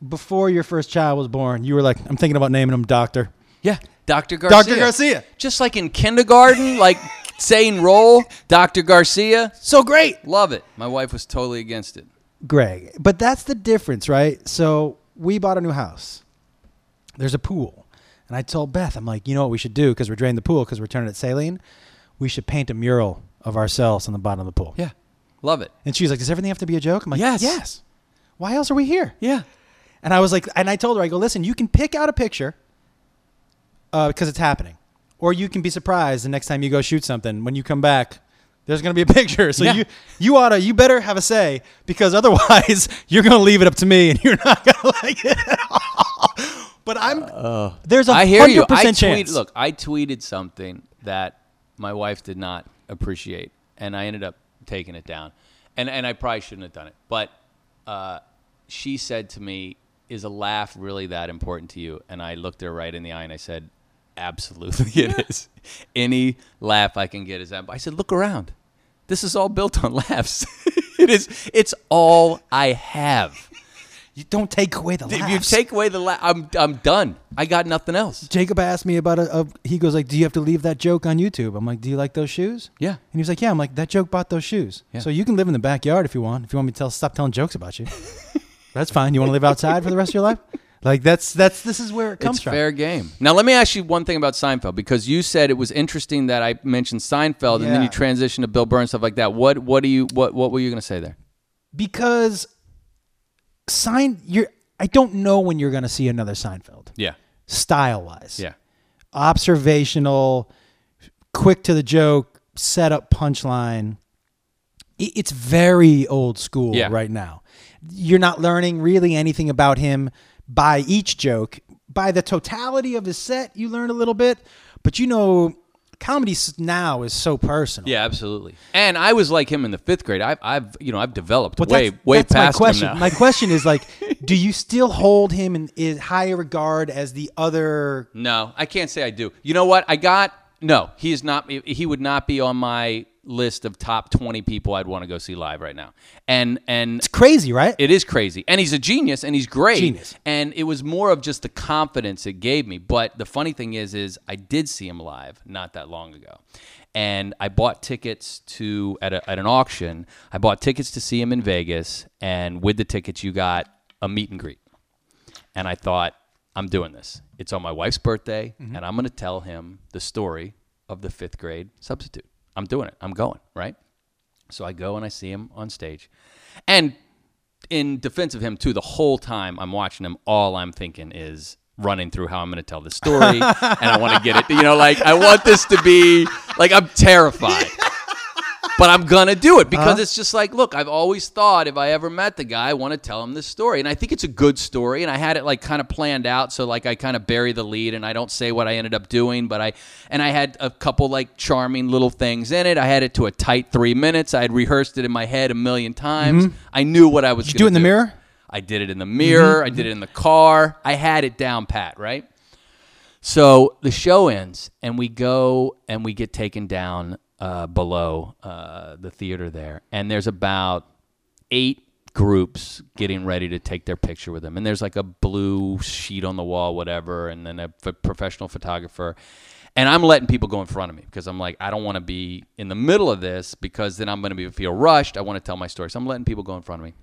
before your first child was born, you were like, I'm thinking about naming him Doctor. Yeah, Dr. Garcia. Dr. Garcia. Just like in kindergarten, like saying roll, Dr. Garcia. So great. Love it. My wife was totally against it. Greg. But that's the difference, right? So we bought a new house. There's a pool. And I told Beth, I'm like, you know what we should do because we're draining the pool because we're turning it saline? We should paint a mural of ourselves on the bottom of the pool. Yeah. Love it. And she's like, does everything have to be a joke? I'm like, Yes. Yes. Why else are we here? Yeah. And I was like, and I told her, I go, listen, you can pick out a picture uh, because it's happening, or you can be surprised the next time you go shoot something. When you come back, there's going to be a picture. So Yeah. you you oughta you better have a say because otherwise you're going to leave it up to me and you're not going to like it at all. But I'm there's a I hear you. hundred percent tweet, chance. look, I tweeted something that my wife did not appreciate, and I ended up taking it down. And and I probably shouldn't have done it, but uh, she said to me, "Is a laugh really that important to you?" And I looked her right in the eye and I said, "Absolutely, it is. Any laugh I can get is that." I said, "Look around. This is all built on laughs. it is. It's all I have." you don't take away the laughs. If you take away the laugh, I'm I'm done. I got nothing else. Jacob asked me about a, a. He goes like, "Do you have to leave that joke on YouTube?" I'm like, "Do you like those shoes?" Yeah. And he was like, "Yeah." I'm like, "That joke bought those shoes, Yeah. so you can live in the backyard if you want. If you want me to tell, stop telling jokes about you, that's fine. You want to live outside for the rest of your life? Like that's that's this is where it comes it's from. fair game. Now, let me ask you one thing about Seinfeld because you said it was interesting that I mentioned Seinfeld and then you transitioned to Bill Burr and stuff like that. What what do you what what were you going to say there? because sign you're. I don't know when you're going to see another Seinfeld, Yeah, style wise. yeah, observational, quick to the joke, set up punchline. I- It's very old school Yeah. right now. You're not learning really anything about him by each joke. By the totality of his set, you learn a little bit, but you know, comedy now is so personal. yeah, absolutely. And I was like him in the fifth grade. I've I've you know I've developed But way that's, way that's my question. him now. My question is like, do you still hold him in, in higher regard as the other? no, I can't say I do. You know what? I got no. He is not. He would not be on my list of top twenty people I'd want to go see live right now. And and It's crazy, right? It is crazy. And he's a genius and he's great. Genius. And it was more of just the confidence it gave me. But the funny thing is is I did see him live not that long ago. And I bought tickets to at, a, at an auction. I bought tickets to see him in Vegas and with the tickets you got a meet and greet. And I thought I'm doing this. It's on my wife's birthday mm-hmm. and I'm going to tell him the story of the 5th grade substitute. I'm doing it. I'm going, right? So I go and I see him on stage. And in defense of him, too, the whole time I'm watching him, all I'm thinking is running through how I'm going to tell this story. and I want to get it, you know, like I want this to be, like, I'm terrified. But I'm going to do it because uh-huh. it's just like, look, I've always thought if I ever met the guy, I want to tell him this story. And I think it's a good story. And I had it like kind of planned out. So, like, I kind of bury the lead and I don't say what I ended up doing. But I, and I had a couple like charming little things in it. I had it to a tight three minutes. I had rehearsed it in my head a million times. Mm-hmm. I knew what I was Did you do it in the mirror? I did it in the mirror. Mm-hmm. I did it in the car. I had it down pat, right? So the show ends, and we go and we get taken down uh, below uh, the theater there, and there's about eight groups getting ready to take their picture with him, and there's like a blue sheet on the wall, whatever, and then a f- professional photographer. And I'm letting people go in front of me because I'm like, I don't want to be in the middle of this because then I'm going to feel rushed. I want to tell my story, so I'm letting people go in front of me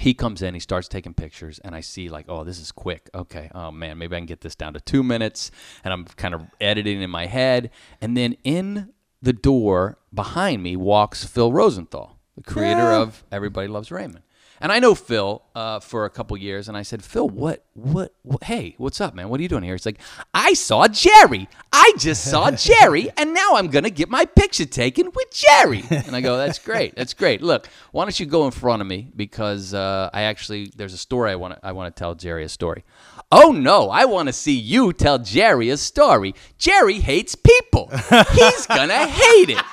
he comes in, he starts taking pictures, and I see like, oh, this is quick. Okay, oh man, maybe I can get this down to two minutes. And I'm kind of editing in my head, and then in the door behind me walks Phil Rosenthal, the creator of Everybody Loves Raymond. And I know Phil uh, for a couple years, and I said, Phil, what, what, what, hey, what's up, man? What are you doing here? He's like, I saw Jerry. I just saw Jerry, and now I'm gonna get my picture taken with Jerry. And I go, that's great, that's great. Look, why don't you go in front of me because uh, I actually there's a story I want to I want to tell Jerry a story. Oh no, I want to see you tell Jerry a story. Jerry hates people. He's gonna hate it.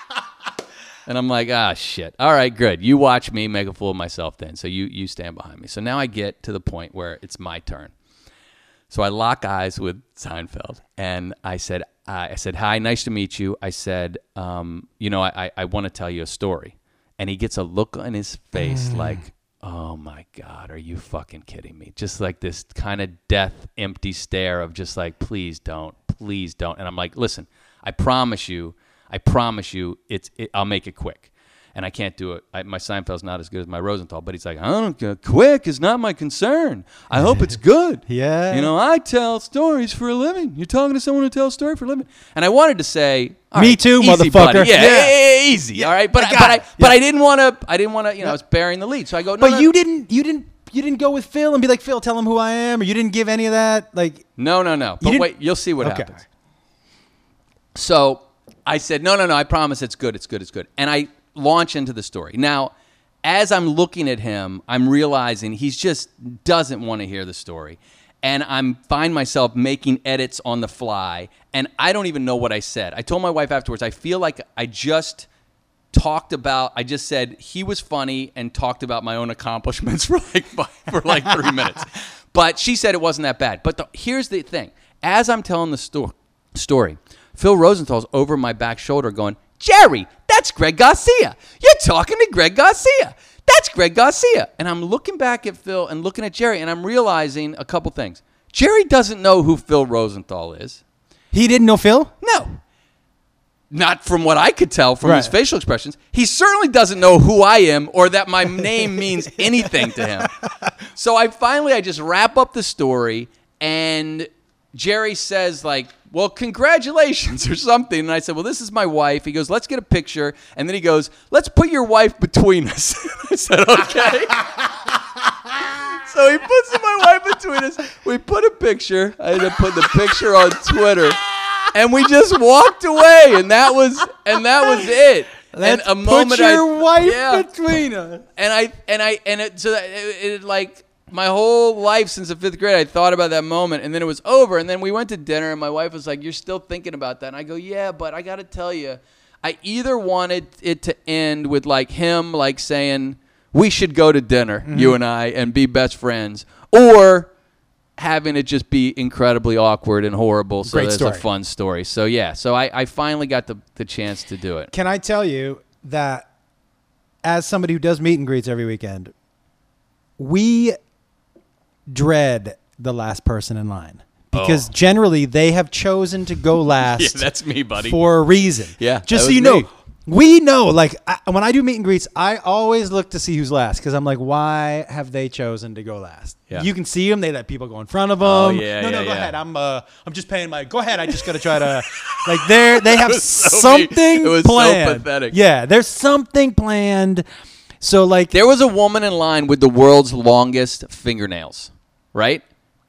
And I'm like, ah, shit. All right, good. You watch me make a fool of myself then. So you you stand behind me. So now I get to the point where it's my turn. So I lock eyes with Seinfeld, and I said, I said, hi, nice to meet you. I said, um, you know, I, I, I want to tell you a story. And he gets a look on his face like, oh my God, are you fucking kidding me? Just like this kind of death, empty stare of just like, please don't, please don't. And I'm like, listen, I promise you, I promise you, it's, it, I'll make it quick. And I can't do it. I, my Seinfeld's not as good as my Rosenthal, but he's like, I don't care. Quick is not my concern. I hope it's good. Yeah. You know, I tell stories for a living. You're talking to someone who tells story for a living. And I wanted to say, all Me right, too, easy, motherfucker. buddy. Yeah, Yeah. yeah, easy. all right, but I I, got but I, it. but I didn't want to. I didn't want to. You know, I was bearing the lead. So I go, no, But no, you didn't. You didn't. You didn't go with Phil and be like, Phil, tell him who I am, or you didn't give any of that. Like, no, no, no. But didn't- wait, you'll see what Okay. happens. So I said, no, no, no, I promise it's good, it's good, it's good. And I launch into the story. Now, as I'm looking at him, I'm realizing he just doesn't want to hear the story. And I'm find myself making edits on the fly, and I don't even know what I said. I told my wife afterwards, I feel like I just talked about I just said he was funny and talked about my own accomplishments for like five, for like 3 minutes. But she said it wasn't that bad. But the, here's the thing. As I'm telling the sto- story, Phil Rosenthal's over my back shoulder going, "Jerry, that's Greg Garcia. You're talking to Greg Garcia. That's Greg Garcia." And I'm looking back at Phil and looking at Jerry and I'm realizing a couple things. Jerry doesn't know who Phil Rosenthal is. He didn't know Phil. No. Not from what I could tell from his facial expressions. He certainly doesn't know who I am or that my name means anything to him. So I finally I just wrap up the story and Jerry says like, "Well, congratulations" or something. And I said, "Well, this is my wife." He goes, "Let's get a picture." And then he goes, "Let's put your wife between us." I said, "Okay." So he puts my wife between us. We put a picture. I had to put the picture on Twitter, and we just walked away. And that was and that was it. Let's and a moment your I, wife yeah. between us. and I and I and it so that it, it like my whole life since the fifth grade, I thought about that moment, and then it was over. And then we went to dinner, and my wife was like, "You're still thinking about that?" And I go, "Yeah, but I got to tell you, I either wanted it to end with like him like saying." We should go to dinner, Mm-hmm. you and I, and be best friends, or having it just be incredibly awkward and horrible. So story. a fun story. So yeah, so I, I finally got the, the chance to do it. Can I tell you that as somebody who does meet and greets every weekend, we dread the last person in line because Oh. generally they have chosen to go last That's me, buddy. for a reason. Yeah, Just so you know, we know, like, I, when I do meet and greets, I always look to see who's last because I'm like, why have they chosen to go last? Yeah. You can see them. They let people go in front of them. Oh, yeah, no, no, go yeah. ahead. I'm, uh, I'm just paying my. Go ahead. I just got to try to, like, they're they have so me. something It was so planned. pathetic. Yeah, there's something planned. So like, There was a woman in line with the world's longest fingernails, right?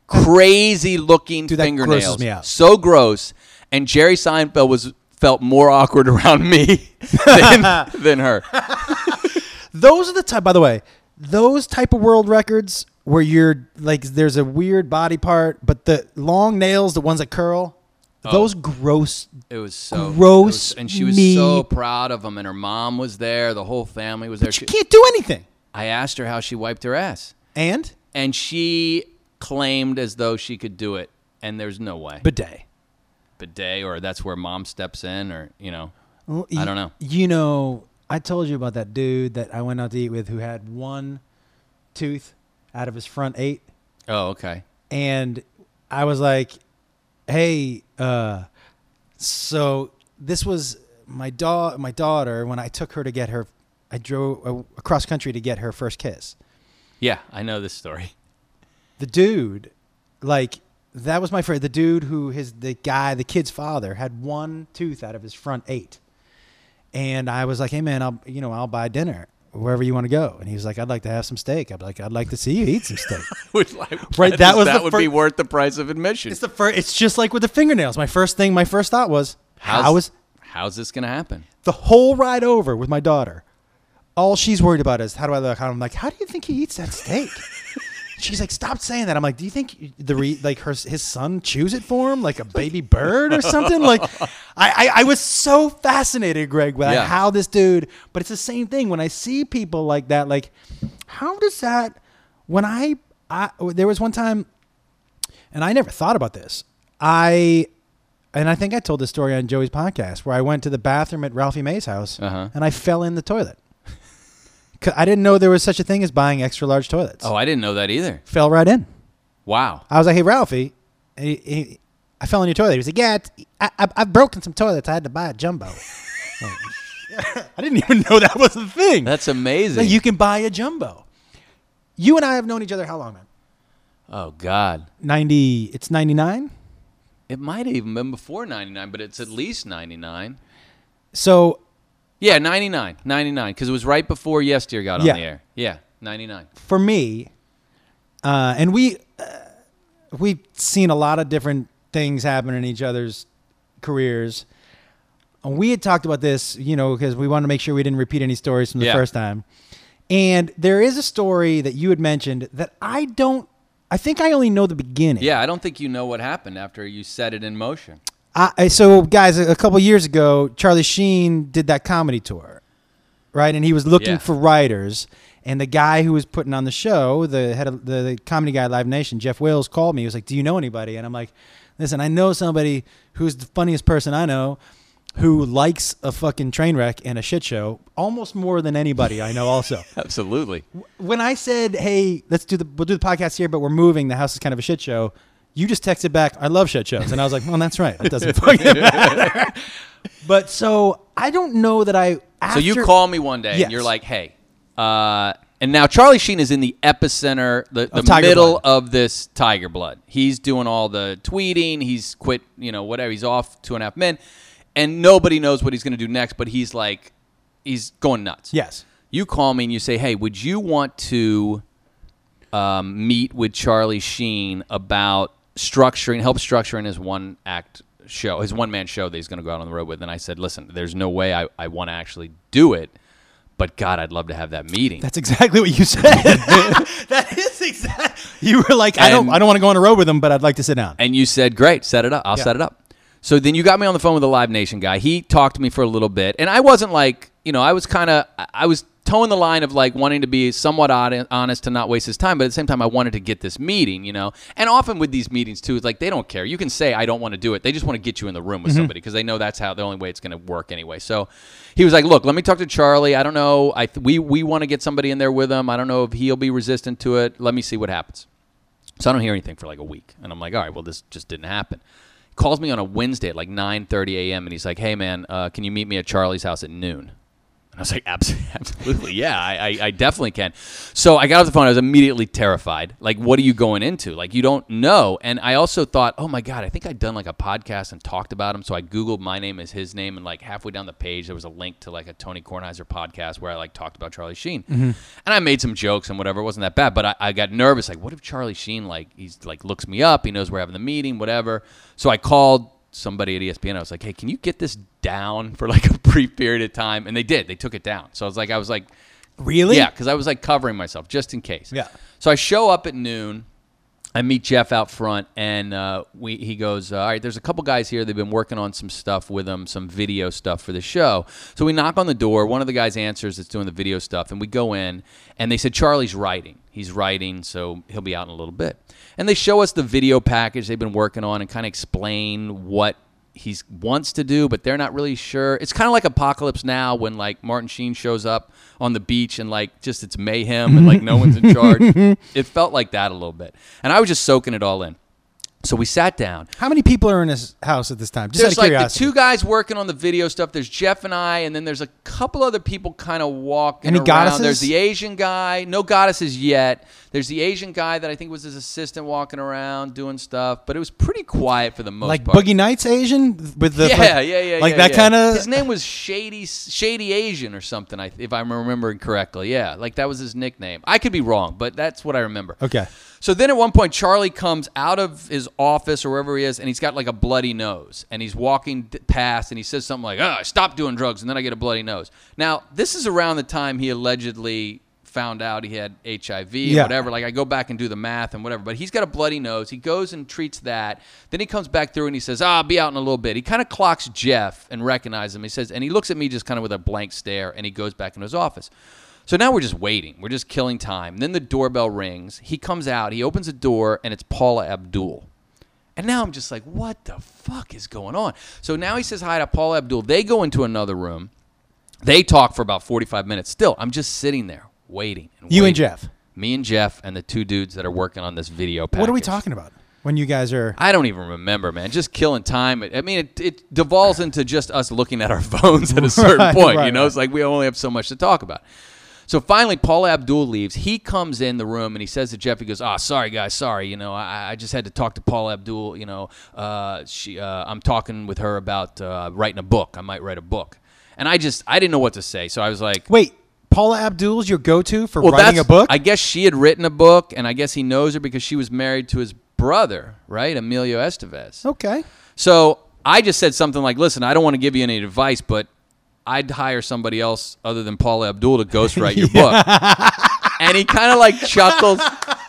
Crazy looking Dude, fingernails. grosses me out. So gross. And Jerry Seinfeld was felt more awkward around me than, than her. those are the type. By the way, those type of world records where you're like, there's a weird body part, but the long nails, the ones that curl, oh. those gross. It was so Gross was- and she was me. so proud of them, And her mom was there. The whole family was there. But She- can't do anything. I asked her how she wiped her ass, And and she claimed as though she could do it. And there's no way. bidet. bidet, or that's where mom steps in, or you know. Well, I don't know. You know, I told you about that dude that I went out to eat with who had one tooth out of his front eight. Oh, okay. and I was like, "Hey, uh, so this was my da- my daughter when I took her to get her. I drove uh, across country to get her first kiss. Yeah, I know this story. The dude, like that was my friend. The dude who his the guy, the kid's father, had one tooth out of his front eight, and I was like, "Hey, man, I'll you know I'll buy dinner." Wherever you want to go, and he was like, "I'd like to have some steak." I'd like, "I'd like to see you eat some steak." Which, like, Right, that was that would fir- be worth the price of admission. It's the first. It's just like with the fingernails. My first thing, my first thought was, how's, how is how's this gonna happen? the whole ride over with my daughter? All she's worried about is how do I look? I'm like, how do you think he eats that steak? She's like, stop saying that. I'm like, do you think the re- like her his son chews it for him like a baby bird or something? Like, I, I I was so fascinated, Greg, with Yeah. how this dude. But it's the same thing when I see people like that. Like, how does that? When I I there was one time and I never thought about this. I and I think I told this story on Joey's podcast where I went to the bathroom at Ralphie May's house Uh-huh. and I fell in the toilet. I didn't know there was such a thing as buying extra large toilets. Oh, I didn't know that either. Fell right in. Wow. I was like, "Hey, Ralphie," and he, he, I fell in your toilet. He was like, "Yeah, it's, I, I, I've broken some toilets. I had to buy a jumbo." I didn't even know that was a thing. That's amazing. Like, you can buy a jumbo. You and I have known each other how long, man? oh God. Ninety. It's ninety nine. It might have even been before 99, but it's at least 99. So Yeah, 99. 99. Because it was right before Yes Dear got on Yeah. the air. Yeah, 99. for me, uh, and we uh, we've seen a lot of different things happen in each other's careers. and we had talked about this, you know, because we wanted to make sure we didn't repeat any stories from the Yeah. first time. And there is a story that you had mentioned that I don't. I think I only know the beginning. Yeah, I don't think you know what happened after you set it in motion. I, so, guys, a, couple years ago, Charlie Sheen did that comedy tour, right? And he was looking Yeah. for writers. And the guy who was putting on the show, the head of the, the comedy guy at Live Nation, Jeff Wills, called me. He was like, "Do you know anybody?" And I'm like, "Listen, I know somebody who's the funniest person I know." Who likes a fucking train wreck and a shit show almost more than anybody I know? Also, Absolutely. when I said, "Hey, let's do the we'll do the podcast here, but we're moving. The house is kind of a shit show." You just texted back, "I love shit shows," and I was like, "Well, that's right. It doesn't fucking matter." But so I don't know that I. So you call me one day Yes. and you're like, "Hey," uh, and now Charlie Sheen is in the epicenter, the, the Of Tiger middle Blood. of this Tiger Blood. He's doing all the tweeting. He's quit, you know, whatever. He's off Two and a Half Men, and nobody knows what he's going to do next. But he's like, he's going nuts. Yes. You call me and you say, "Hey, would you want to um, meet with Charlie Sheen about structuring, help structuring his one act show, his one man show that he's going to go out on the road with?" And I said, "Listen, there's no way I, I want to actually do it, but God, I'd love to have that meeting." That's exactly what you said. that is exactly. You were like, I don't, And- I don't want to go on a road with him, but I'd like to sit down. And you said, "Great, set it up. I'll set it up." So then you got me on the phone with the Live Nation guy. He talked to me for a little bit, and I wasn't like, you know, I was kind of, I was towing the line of like wanting to be somewhat honest to not waste his time, but at the same time, I wanted to get this meeting, you know. And often with these meetings too, it's like they don't care. You can say I don't want to do it. They just want to get you in the room with somebody because they know that's how the only way it's going to work anyway. So he was like, "Look, let me talk to Charlie. I don't know. I th- we we want to get somebody in there with him. I don't know if he'll be resistant to it. Let me see what happens." So I don't hear anything for like a week, and I'm like, all right, well, this just didn't happen. Calls me on a Wednesday at like 9:30 a.m. and he's like, hey man, uh, can you meet me at Charlie's house at noon? I was like, absolutely, yeah, I, I, I definitely can. So I got off the phone. I was immediately terrified. Like, what are you going into? Like, you don't know. And I also thought, oh my god, I think I'd done like a podcast and talked about him. So I googled my name as his name, and like halfway down the page, there was a link to like a Tony Kornheiser podcast where I like talked about Charlie Sheen, mm-hmm. and I made some jokes and whatever. It wasn't that bad, but I, I got nervous. Like, what if Charlie Sheen like he's like looks me up? He knows we're having the meeting, whatever. So I called somebody at ESPN. I was like, hey, can you get this down for like a brief period of time? And they did. They took it down. So I was like, I was like, Really? yeah, because I was like covering myself just in case. Yeah. So I show up at noon. I meet Jeff out front, and uh, we he goes, "All right, there's a couple guys here. They've been working on some stuff with them, some video stuff for the show." So we knock on the door. One of the guys answers that's doing the video stuff, and we go in, and they said Charlie's writing. He's writing, so he'll be out in a little bit. And they show us the video package they've been working on, and kind of explain what he wants to do, but they're not really sure. It's kind of like Apocalypse Now when like Martin Sheen shows up on the beach and like just it's mayhem and like no one's in charge. It felt like that a little bit, and I was just soaking it all in. So we sat down. How many people are in this house at this time? Just There's out of like the two guys working on the video stuff. There's Jeff and I, and then there's a couple other people kind of walking Any around. goddesses? There's the Asian guy, no goddesses yet. There's the Asian guy that I think was his assistant walking around doing stuff, but it was pretty quiet for the most like part. Like Boogie Nights Asian with the yeah, like, yeah, yeah, like yeah, that yeah. kind of. His name was Shady Shady Asian or something. I, if I'm remembering correctly, yeah, like that was his nickname. I could be wrong, but that's what I remember. Okay. So then at one point, Charlie comes out of his office or wherever he is, and he's got like a bloody nose. And he's walking past, and he says something like, "Oh, I stopped doing drugs, and then I get a bloody nose." Now, this is around the time he allegedly found out he had HIV Yeah. whatever. Like I go back and do the math and whatever. But he's got a bloody nose. He goes and treats that. Then he comes back through and he says, "Ah, I'll be out in a little bit." He kind of clocks Jeff and recognizes him. He says, and he looks at me just kind of with a blank stare, and he goes back into his office. So now we're just waiting. We're just killing time. Then the doorbell rings. He comes out. He opens the door, and it's Paula Abdul. And now I'm just like, what the fuck is going on? So now he says hi to Paula Abdul. They go into another room. They talk for about 45 minutes. Still, I'm just sitting there waiting. And You and. Jeff. Me and Jeff and the two dudes that are working on this video package. What are we talking about when you guys are? I don't even remember, man. Just killing time. I mean, it, it devolves into just us looking at our phones at a certain Right, point. right, you know, right. it's like we only have so much to talk about. So finally, Paula Abdul leaves. He comes in the room and he says to Jeff, he goes, "Ah, sorry guys, sorry. You know, I, I just had to talk to Paula Abdul. You know, uh, she, uh, I'm talking with her about uh, writing a book. I might write a book." And I just, I didn't know what to say. So I was like, Wait, Paula Abdul's your go-to for well, writing a book? I guess she had written a book, and I guess he knows her because she was married to his brother, right, Emilio Estevez. okay. So I just said something like, "Listen, I don't want to give you any advice, but I'd hire somebody else other than Paula Abdul to ghostwrite your book." and he kind of like chuckles.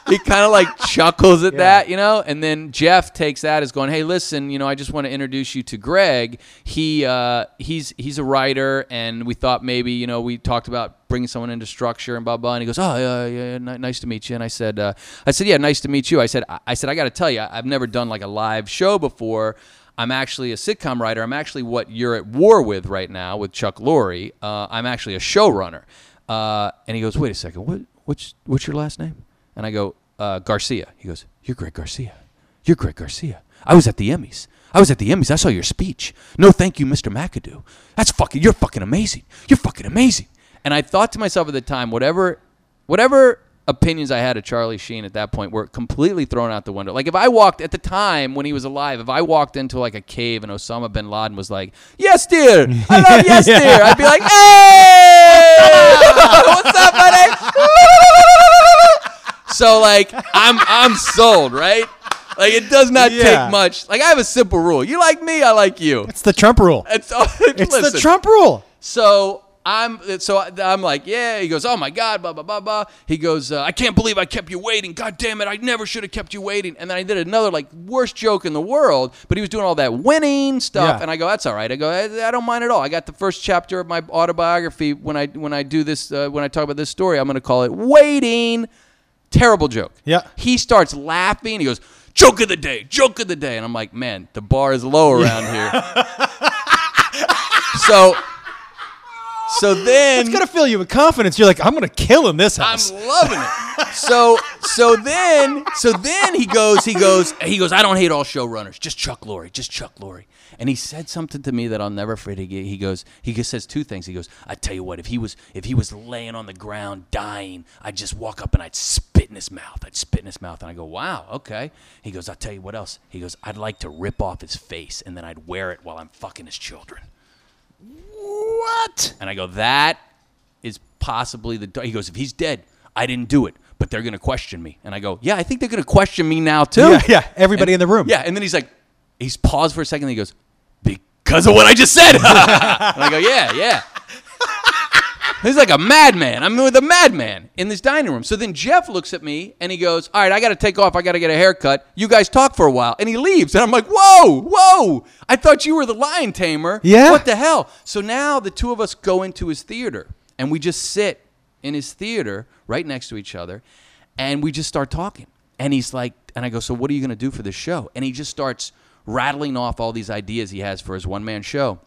He kind of like chuckles at that, you know. And then Jeff takes that as going, "Hey, listen, you know, I just want to introduce you to Greg. He uh, he's he's a writer, and we thought maybe you know we talked about bringing someone into structure and blah blah." And he goes, "Oh yeah, yeah, yeah nice to meet you." And I said, uh, "I said, yeah, nice to meet you." I said, "I, I said I got to tell you, I've never done like a live show before." I'm actually a sitcom writer. I'm actually what you're at war with right now with Chuck Lorre. Uh, I'm actually a showrunner. Uh, and he goes, wait a second, what, what's, what's your last name? And I go, uh, Garcia. He goes, you're Greg Garcia. You're Greg Garcia. I was at the Emmys. I was at the Emmys. I saw your speech. No, thank you, Mr. McAdoo. That's fucking. You're fucking amazing. You're fucking amazing. And I thought to myself at the time, whatever, whatever opinions I had of Charlie Sheen at that point were completely thrown out the window. Like if I walked at the time when he was alive, if I walked into like a cave and Osama bin Laden was like, "Yes, dear, I love yes, Yeah. dear," I'd be like, "Hey, what's up, buddy?" so like I'm I'm sold, right? Like it does not Yeah. take much. Like I have a simple rule: you like me, I like you. It's the Trump rule. It's, It's listen, the Trump rule. so I'm so I'm like, yeah. He goes, oh my god, blah blah blah blah. He goes, uh, I can't believe I kept you waiting. God damn it, I never should have kept you waiting. And then I did another like worst joke in the world, but he was doing all that winning stuff, Yeah. and I go, that's all right. I go, I, I don't mind at all. I got the first chapter of my autobiography when I when I do this uh, when I talk about this story, I'm going to call it waiting. Terrible joke. Yeah. He starts laughing. He goes, joke of the day, joke of the day, and I'm like, man, the bar is low around here. so. So then It's gonna fill you with confidence. You're like, I'm gonna kill in this house. I'm loving it. So so then so then he goes he goes he goes I don't hate all showrunners just Chuck Lorre just Chuck Lorre and he said something to me that I'll never forget. He he goes he just says two things. He goes I tell you what if he was if he was laying on the ground dying I'd just walk up and I'd spit in his mouth I'd spit in his mouth and I go wow okay. He goes I'll tell you what else. He goes I'd like to rip off his face and then I'd wear it while I'm fucking his children. What? And I go, that is possibly the. He goes, if he's dead, I didn't do it, but they're going to question me. And I go, yeah, I think they're going to question me now too. Yeah, yeah. Everybody in the room. Yeah, and then he's like, he's paused for a second. And he goes, because of what I just said. and I go, yeah, yeah. He's like a madman. I'm with a madman in this dining room. So then Jeff looks at me and he goes, All right, I got to take off. I got to get a haircut. You guys talk for a while. And he leaves. And I'm like, Whoa, whoa. I thought you were the lion tamer. Yeah. What the hell? So now the two of us go into his theater and we just sit in his theater right next to each other and we just start talking. And he's like, and I go, So what are you going to do for this show? And he just starts rattling off all these ideas he has for his one man show.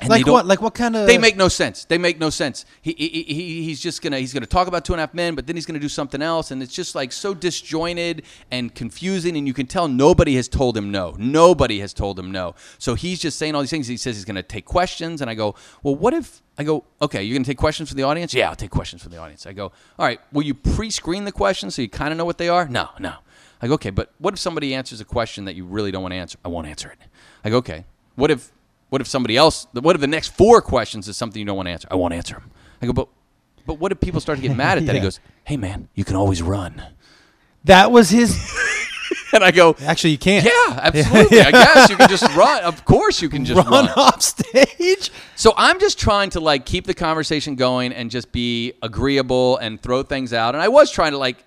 And Like what? Like what kind of? they make no sense. They make no sense. He, he, he he's just gonna he's gonna talk about two and a half men, but then he's gonna do something else, and it's just like so disjointed and confusing. And you can tell nobody has told him no. Nobody has told him no. So he's just saying all these things. He says he's gonna take questions, and I go, well, what if I go, okay, you're gonna take questions from the audience? Yeah, I'll take questions from the audience. I go, all right, will you pre-screen the questions so you kind of know what they are? No, no. I go, okay, but what if somebody answers a question that you really don't want to answer? I won't answer it. I go, okay. What if what if somebody else? What if the next four questions is something you don't want to answer? I won't answer them. I go, but but what if people start to get mad at that? He goes, hey man, you can always run. That was his. And I go, Actually, you can't. yeah, absolutely. I guess you can just run. Of course, you can just Run run. off stage. So I'm just trying to like keep the conversation going and just be agreeable and throw things out. And I was trying to like,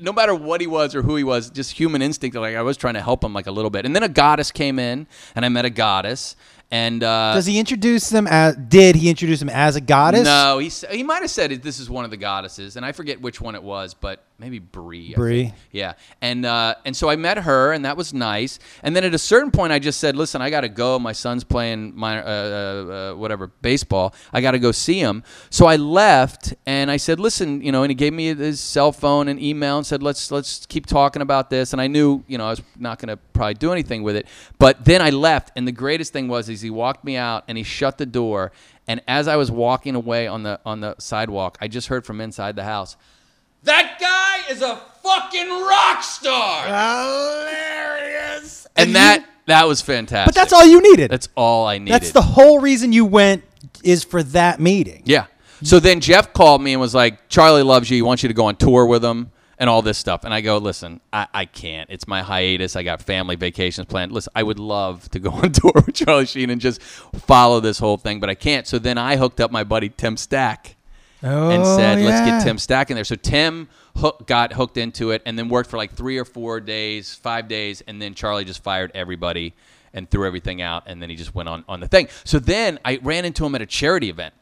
no matter what he was or who he was, just human instinct. Like I was trying to help him like a little bit. And then a goddess came in, and I met a goddess. And uh, Does he introduce them as? Did he introduce him as a goddess? No, he he might have said this is one of the goddesses, and I forget which one it was, but maybe Bree. Bree. Yeah, and uh, and so I met her, and that was nice. And then at a certain point, I just said, "Listen, I got to go. My son's playing my uh, uh, uh, whatever baseball. I got to go see him." So I left, and I said, "Listen, you know," and he gave me his cell phone and email, and said, "Let's let's keep talking about this." And I knew, you know, I was not going to probably do anything with it. But then I left, and the greatest thing was is he walked me out and he shut the door. And as I was walking away on the on the sidewalk, I just heard from inside the house, "That guy is a fucking rock star!" Hilarious. And that that was fantastic. But that's all you needed. That's all I needed. That's the whole reason you went is for that meeting. Yeah. So then Jeff called me and was like, Charlie loves you. He wants you to go on tour with him. and all this stuff. And I go, listen, I, I can't. It's my hiatus. I got family vacations planned. Listen, I would love to go on tour with Charlie Sheen and just follow this whole thing, but I can't. So then I hooked up my buddy Tim Stack and Oh, said, let's get Tim Stack in there. So Tim hook, got hooked into it and then worked for like three or four days, five days, and then Charlie just fired everybody and threw everything out, and then he just went on, on the thing. So then I ran into him at a charity event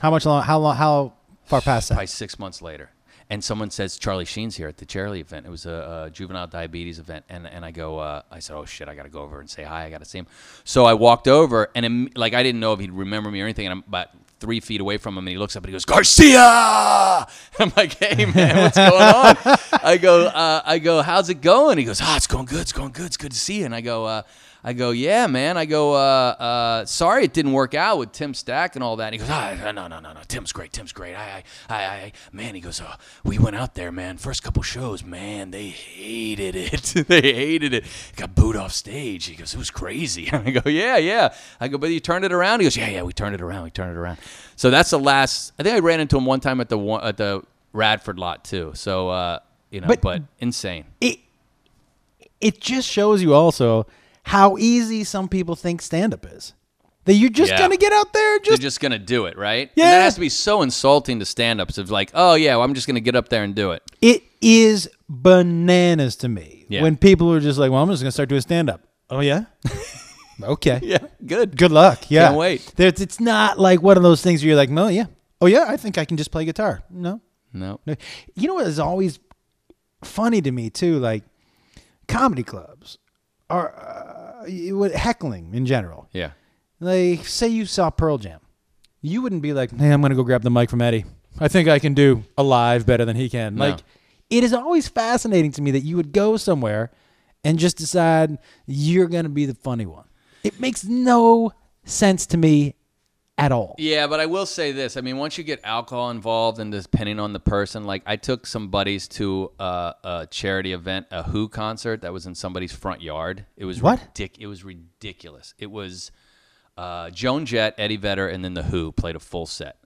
How much long? How long? How far past that? probably six months later. And someone says Charlie Sheen's here at the charity event. It was a, a juvenile diabetes event, and and I go, uh, I said, oh shit, I got to go over and say hi. I got to see him. So I walked over, and im- like I didn't know if he'd remember me or anything. And I'm about three feet away from him, and he looks up and he goes, Garcia. I'm like, hey man, what's going on? I go, uh, I go, how's it going? He goes, ah, it's going good. It's going good. It's good to see you. And I go, uh, I go, yeah, man. I go, uh, uh, sorry it didn't work out with Tim Stack and all that. And he goes, ah, no, no, no, no. Tim's great. Tim's great. I, I, I, I man. He goes, oh, we went out there, man. First couple shows, man, they hated it. they hated it. Got booed off stage. He goes, it was crazy. I go, yeah, yeah. I go, but you turned it around. He goes, yeah, yeah. We turned it around. We turned it around. So that's the last. I think I ran into him one time at the one, at the Radford lot too. So uh, you know, But- but insane. it it just shows you also how easy some people think stand up is. That you're just Yeah. gonna get out there and They're just just gonna do it, right? Yeah. And that has to be so insulting to stand-ups of like, oh yeah, well, I'm just gonna get up there and do it. it is bananas to me Yeah. when people are just like, "Well, I'm just gonna start doing stand up." Oh yeah, okay, Yeah, good. good luck. Yeah, Can't wait. There's, it's not like one of those things where you're like, "No, yeah, oh yeah, I think I can just play guitar." No, No. no. You know what is always funny to me too, like comedy clubs are heckling in general. Yeah. Like, say you saw Pearl Jam, you wouldn't be like, "Hey, I'm gonna go grab the mic from Eddie. I think I can do alive better than he can." No. Like, it is always fascinating to me that you would go somewhere and just decide you're gonna be the funny one. It makes no sense to me at all. Yeah, but I will say this. I mean, once you get alcohol involved and depending on the person, like I took some buddies to uh, a charity event, a Who concert that was in somebody's front yard. It was What? ridic- It was ridiculous. It was uh, Joan Jett, Eddie Vedder, and then the Who played a full set.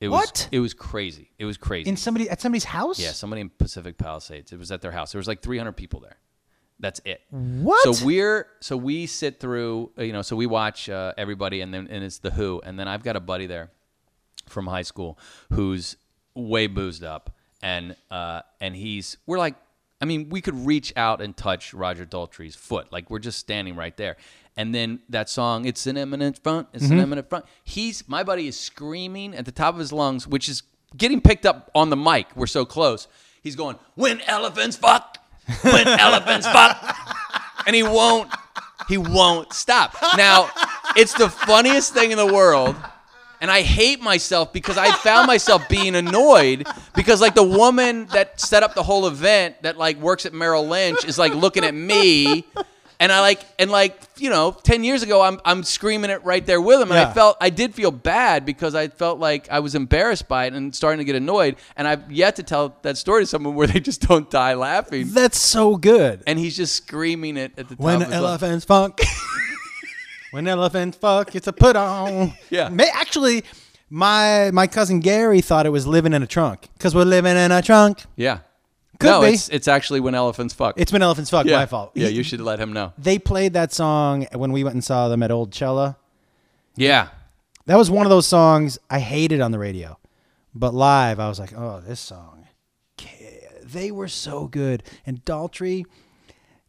It was, What? It was crazy. It was crazy. In somebody at somebody's house? yeah, somebody in Pacific Palisades. It was at their house. There was like 300 people there. That's it. What? So we're so we sit through, uh, you know, so we watch uh, everybody, and then and it's the Who, and then I've got a buddy there from high school who's way boozed up, and uh, and he's we're like, I mean, we could reach out and touch Roger Daltrey's foot, like we're just standing right there, and then that song, it's an eminence front, it's an eminence front. He's my buddy is screaming at the top of his lungs, which is getting picked up on the mic. We're so close. He's going, "When elephants fuck, when elephants fuck." and he won't he won't stop now it's the funniest thing in the world and i hate myself because i found myself being annoyed because like the woman that set up the whole event that like works at merrill lynch is like looking at me and i like and like you know 10 years ago i'm, I'm screaming it right there with him and Yeah. i felt i did feel bad because i felt like i was embarrassed by it and starting to get annoyed and i've yet to tell that story to someone where they just don't die laughing That's so good. and he's just screaming it at the top when of his lungs. elephants fuck. when elephants fuck, it's a put on. Yeah. May, actually, my my cousin Gary thought it was living in a trunk because we're living in a trunk. Yeah. Could no, be. it's it's actually when elephants fuck. It's when elephants fuck. yeah. My fault. Yeah, you should let him know. They played that song when we went and saw them at Oldchella. Yeah. That was one of those songs I hated on the radio, but live I was like, oh, this song. They were so good. And Daltrey,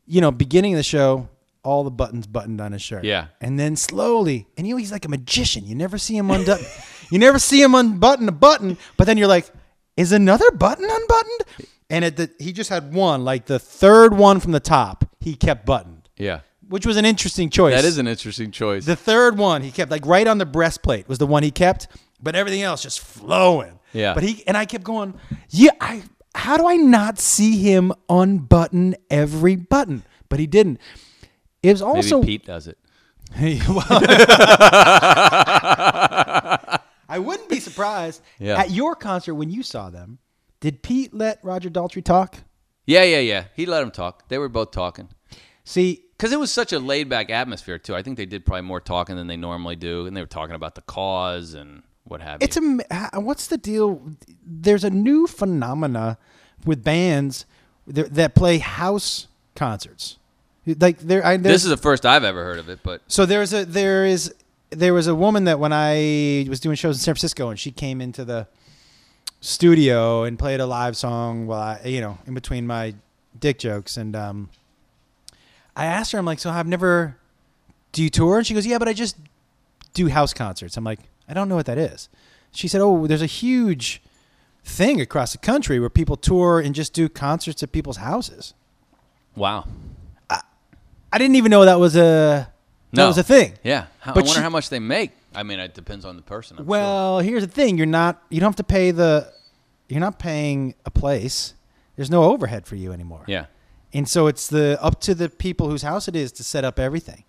you know, beginning of the show, all the buttons buttoned on his shirt. Yeah. And then slowly, and you know, he's like a magician. You never see him undone. you never see him unbutton a button, but then you're like, is another button unbuttoned? And it, the, he just had one, like the third one from the top, he kept buttoned, Yeah. which was an interesting choice. That is an interesting choice. The third one he kept like right on the breastplate was the one he kept, but everything else just flowing. Yeah. But he and I kept going, yeah, I how do I not see him unbutton every button? But he didn't. It was also Maybe Pete does it. Hey, well- I wouldn't be surprised. Yeah. At your concert when you saw them, did Pete let Roger Daltrey talk? Yeah, yeah, yeah. He let him talk. They were both talking. See, Because it was such a laid back atmosphere, too. I think they did probably more talking than they normally do. And they were talking about the cause and what have you. It's a what's the deal? There's a new phenomena with bands that that play house concerts. Like there, I, This is the first I've ever heard of it, but so there's a there is there was a woman that when I was doing shows in San Francisco and she came into the studio and played a live song while I you know in between my dick jokes and um I asked her I'm like so I've never do you tour and she goes yeah but I just do house concerts I'm like I don't know what that is she said oh there's a huge thing across the country where people tour and just do concerts at people's houses wow. I didn't even know that was a that No. was a thing Yeah. How, But I wonder she- how much they make. I mean, it depends on the person. I'm sure. Well, here's the thing: you're not you don't have to pay the you're not paying a place. There's no overhead for you anymore. Yeah. And so it's the up to the people whose house it is to set up everything.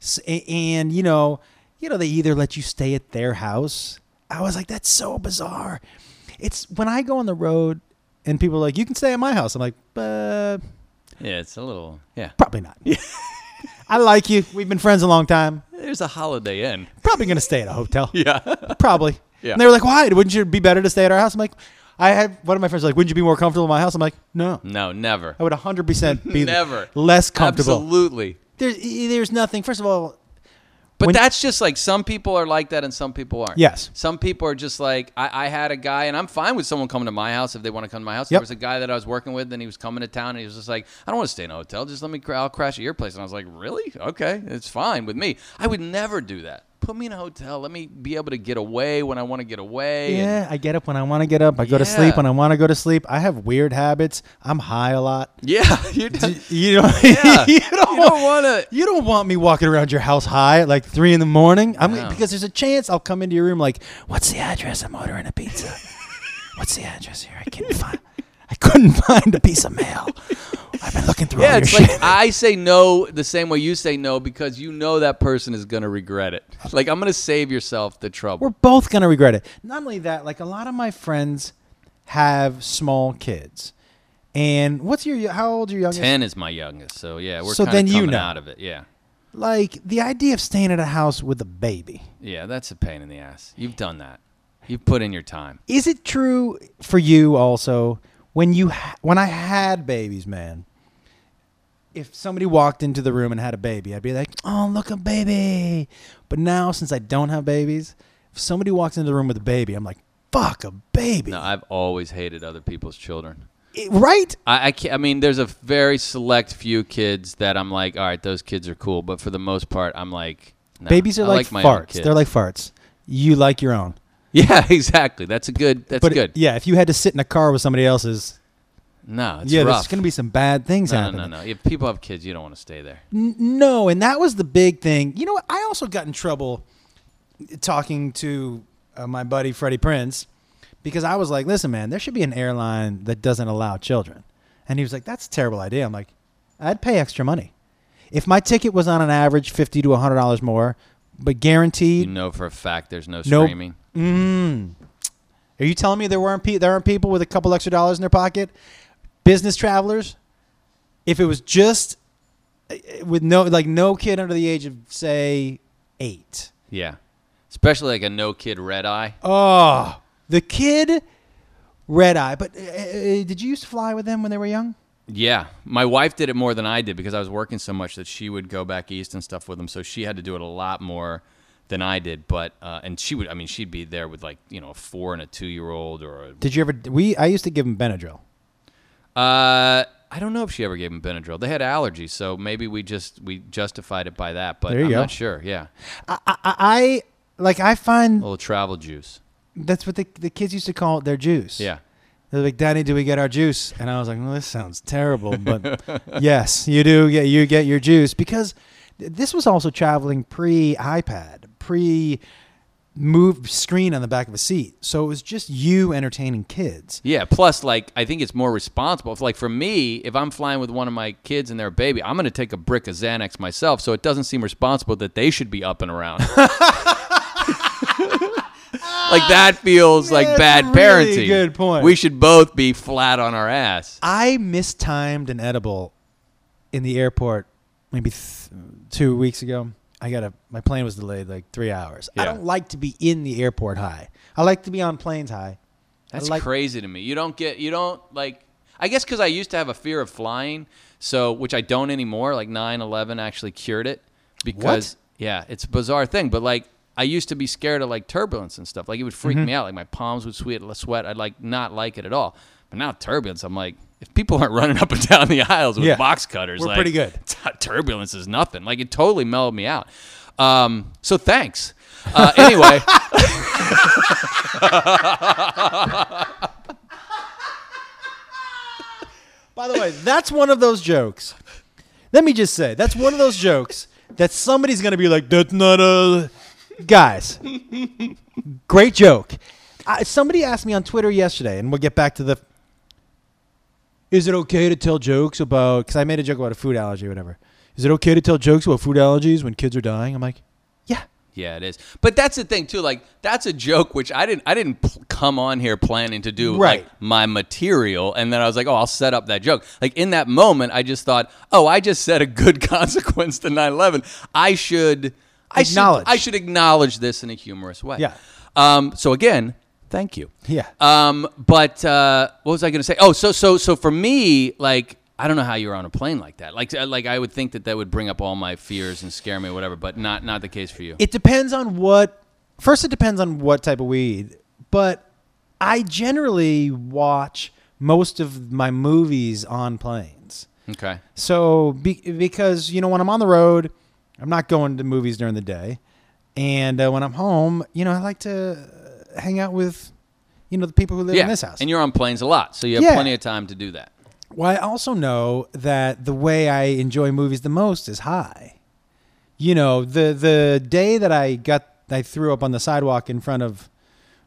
S- a- And you know, you know they either let you stay at their house. I was like that's so bizarre. It's when I go on the road and people are like you can stay at my house. I'm like, uh, Yeah, it's a little. Yeah. probably not. I like you. We've been friends a long time. There's a Holiday Inn. Probably going to stay at a hotel. Yeah. Probably. Yeah. And they were like, why? Wouldn't you be better to stay at our house? I'm like, I had one of my friends like, wouldn't you be more comfortable in my house? I'm like, no. no, never. I would 100% be Never. less comfortable. Absolutely. There's, there's nothing. First of all, But When- that's just like some people are like that and some people aren't. Yes. Some people are just like I, I had a guy and I'm fine with someone coming to my house if they want to come to my house. Yep. There was a guy that I was working with and he was coming to town and he was just like, I don't want to stay in a hotel. Just let me I'll crash at your place. And I was like, Really? Okay, it's fine with me. I would never do that. Put me in a hotel. Let me be able to get away when I want to get away. and- yeah, I get up when I want to get up. I go to sleep when I want to go to sleep. I have weird habits. I'm high a lot. yeah. You You don't, Yeah. you don't, You don't want to. You don't want me walking around your house high at like three in the morning. I'm No. because there's a chance I'll come into your room like, "What's the address? I'm ordering a pizza. What's the address here? I can't find. I couldn't find a piece of mail. I've been looking through Yeah, it's shit. like I say no the same way you say no because you know that person is going to regret it. Like I'm going to save yourself the trouble. We're both gonna regret it. Not only that, like a lot of my friends have small kids. And what's your how old your youngest? Ten is my youngest, so yeah, we're So then you know. out of it. Yeah, Like the idea of staying at a house with a baby. yeah, that's a pain in the ass. You've done that. You've put in your time. Is it true for you also when you ha- when I had babies, man? If somebody walked into the room and had a baby, I'd be like, "Oh, look a baby." But now since I don't have babies, if somebody walks into the room with a baby, I'm like, "Fuck a baby." No, I've always hated other people's children. It- right? I, I, can't, I mean, there's a very select few kids that I'm like, all right, those kids are cool, but for the most part, I'm like, no, Babies are I like, my farts. They're like farts. You like your own. yeah, exactly. That's a good. That's but good. yeah, if you had to sit in a car with somebody else's, no, it's yeah, rough. there's going to be some bad things no, no, happening. no, no. If people have kids, you don't want to stay there. N- no, and that was the big thing. You know what? I also got in trouble talking to uh, my buddy Freddie Prinze because I was like, "Listen, man, there should be an airline that doesn't allow children." And he was like, "That's a terrible idea." I'm like, "I'd pay extra money if my ticket was on an average fifty to hundred dollars more, but guaranteed, You know for a fact there's no Nope. streaming. Mm. Are you telling me there weren't pe- there aren't people with a couple extra dollars in their pocket, business travelers? If it was just uh, with no like no kid under the age of say eight. Yeah, especially like a no kid red eye. Oh, the kid, red eye. But uh, did you used to fly with them when they were young? Yeah, my wife did it more than I did because I was working so much that she would go back east and stuff with them. So she had to do it a lot more than I did. But uh, and she would, I mean, she'd be there with like you know a four and a two year old or a. Did you ever? We I used to give him Benadryl. Uh, I don't know if she ever gave him Benadryl. They had allergies, so maybe we just we justified it by that. But I'm go. not sure. Yeah, I, I, I like I a find little travel juice. that's what the the kids used to call it their juice. Yeah. They're like, Daddy, do we get our juice? And I was like, well, this sounds terrible, but yes, you do get you get your juice because th- this was also traveling pre iPad, pre move screen on the back of a seat. So it was just you entertaining kids. Yeah. Plus, like, I think it's more responsible. If, like, for me, if I'm flying with one of my kids and they're a baby, I'm going to take a brick of Xanax myself. So it doesn't seem responsible that they should be up and around. like that feels like That's bad really parenting. good point. We should both be flat on our ass. I mistimed an edible in the airport maybe th- two weeks ago. I got a my plane was delayed like three hours. I don't like to be in the airport high. I like to be on planes high. That's like- crazy to me. You don't get. You don't like. I guess because I used to have a fear of flying, so which I don't anymore. Like 9/11 actually cured it because yeah, it's a bizarre thing. But like I used to be scared of like turbulence and stuff. Like it would freak Mm-hmm. me out. Like my palms would sweat, sweat. I'd like not like it at all. But now turbulence, I'm like, if people aren't running up and down the aisles with Yeah. box cutters, We're like, pretty good. turbulence is nothing. Like it totally mellowed me out. Um, so thanks. Uh, anyway. By the way, that's one of those jokes. Let me just say, that's one of those jokes that somebody's going to be like, that's not a. Guys, great joke. I, somebody asked me on Twitter yesterday, and we'll get back to the. Is it okay to tell jokes about. Because I made a joke about a food allergy or whatever. Is it okay to tell jokes about food allergies when kids are dying? I'm like, yeah. Yeah, it is. But that's the thing too. Like that's a joke which I didn't. I didn't p- come on here planning to do Right. like my material, and then I was like, oh, I'll set up that joke. Like in that moment, I just thought, oh, I just said a good consequence to 9/11. I should I Acknowledge. Should, I should acknowledge this in a humorous way. Yeah. Um. So again, thank you. Yeah. Um. But uh, what was I going to say? Oh, so so so for me, like. I don't know how you're on a plane like that. Like, uh, like I would think that that would bring up all my fears and scare me, or whatever. But not, not the case for you. It depends on what. First, it depends on what type of weed, but I generally watch most of my movies on planes. okay. So, be, because you know, when I'm on the road, I'm not going to movies during the day, and uh, when I'm home, you know, I like to hang out with, you know, the people who live yeah. in this house. And you're on planes a lot, so you have Yeah. plenty of time to do that. Well, I also know that the way I enjoy movies the most is high. You know, the the day that I got I threw up on the sidewalk in front of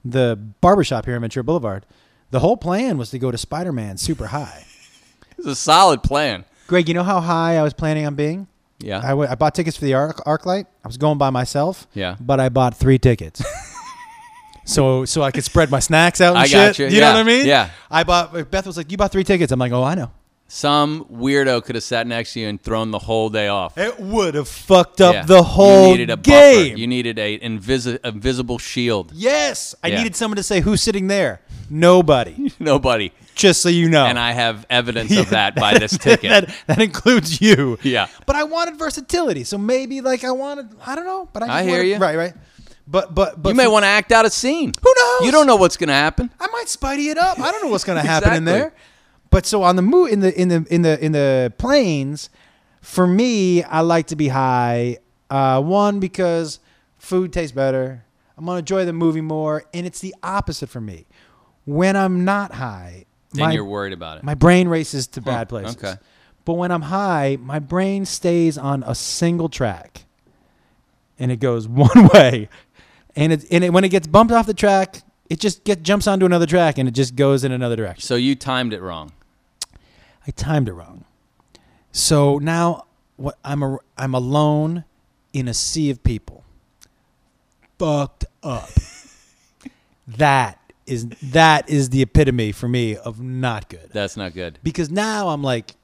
the barbershop here in Ventura Boulevard, the whole plan was to go to Spider-Man super high. It's a solid plan. Greg, you know how high I was planning on being? Yeah. I, w- I bought tickets for the Arc, Arc Light. I was going by myself. Yeah. But I bought three tickets. so so I could spread my snacks out and I shit. got you. know what I mean? Yeah. I bought Beth was like, You bought three tickets. I'm like, Oh, I know. Some weirdo could have sat next to you and thrown the whole day off. It would have fucked up Yeah. the whole you needed a game. Buffer. You needed a invisi- invisible shield. yes, I Yeah. needed someone to say who's sitting there. Nobody. Nobody. Just so you know. And I have evidence of that by this ticket. that, that includes you. Yeah. But I wanted versatility, so maybe like I wanted. I don't know. But I, I hear wanted- you. Right, right. But but but you may want to act out a scene. Who knows? You don't know what's going to happen. I might spidey it up. I don't know what's going to happen in Exactly. there. But so on the mo- in the in the in the in the planes, for me, I like to be high. Uh, one because food tastes better. I'm gonna enjoy the movie more, and it's the opposite for me. When I'm not high, Then my, you're worried about it. my brain races to bad places. okay. But when I'm high, my brain stays on a single track, and it goes one way. And it and it, when it gets bumped off the track, it just get jumps onto another track, and it just goes in another direction. so you timed it wrong. I timed it wrong. So now what I'm a, I'm alone in a sea of people. Fucked up. that is that is the epitome for me of not good. That's not good. Because now I'm like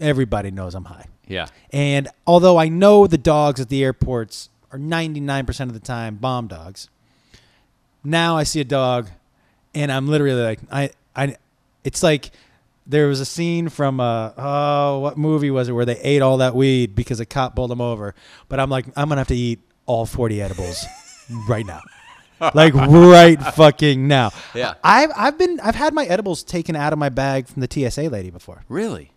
everybody knows I'm high. Yeah. And although I know the dogs at the airports are 99% of the time bomb dogs, now I see a dog and I'm literally like I I it's like there was a scene from uh oh what movie was it where they ate all that weed because a cop pulled them over, but I'm like I'm going to have to eat all 40 edibles right now. like right fucking now. Yeah. I've I've been I've had my edibles taken out of my bag from the TSA lady before. Really?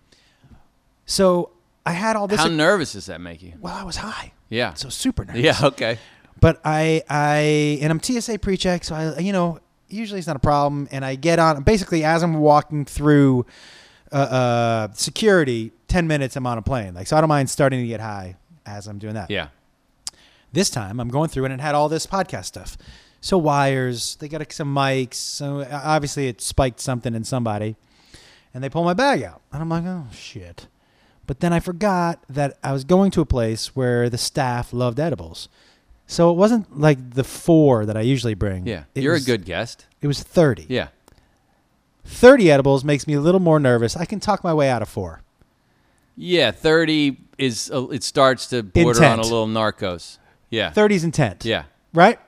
So I had all this How nervous does that make you? well, I was high. Yeah. So super nervous. Yeah. Okay. But I, I, and I'm TSA pre-check, so I, you know, usually it's not a problem. And I get on, basically, as I'm walking through uh, uh, security, 10 minutes I'm on a plane. Like, so I don't mind starting to get high as I'm doing that. Yeah. This time I'm going through and it had all this podcast stuff. So wires, they got some mics. So uh, obviously it spiked something in somebody. And they pull my bag out. And I'm like, oh, shit. But then I forgot that I was going to a place where the staff loved edibles. So it wasn't like the four that I usually bring. Yeah. It You're was- a good guest. It was 30. Yeah. 30 edibles makes me a little more nervous. I can talk my way out of four. Yeah. Thirty is uh, it starts to border on a little narcos. Yeah. 30's intent. Yeah. Right?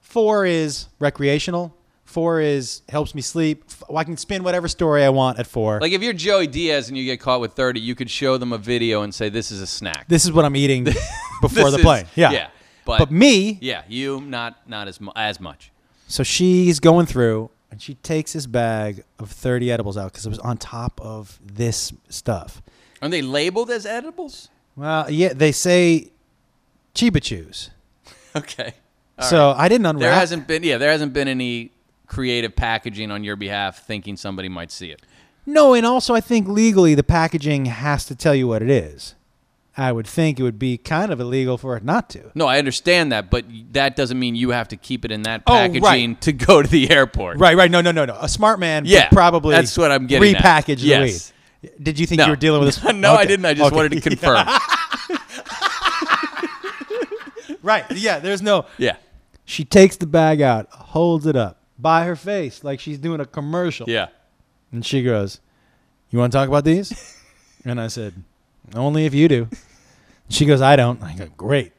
Four is recreational. Four is helps me sleep. I can spin whatever story I want at four. Like if you're Joey Diaz and you get caught with 30, you could show them a video and say this is a snack. this is what I'm eating before This the is- plane. Yeah. Yeah. But, But, me, yeah, you not not as mu- as much. so she's going through and she takes this bag of 30 edibles out because it was on top of this stuff. Are they labeled as edibles? Well, yeah, they say Chiba Chews. Okay. All so. I didn't unwrap. there hasn't been yeah, there hasn't been any creative packaging on your behalf thinking somebody might see it. No, and also I think legally the packaging has to tell you what it is. I would think it would be kind of illegal for it not to. No, I understand that, but that doesn't mean you have to keep it in that Oh, right. packaging to go to the airport. Right, right. No, no, no, no. A smart man Yeah, would probably that's what I'm getting at. repackage Yes. weed. Did you think No. you were dealing with this? no, I didn't. I just Okay. wanted to confirm. right. Yeah, there's no. yeah. She takes the bag out, holds it up by her face like she's doing a commercial. Yeah. And she goes, You want to talk about these? and I said, Only if you do. She goes, I don't. I go, Great.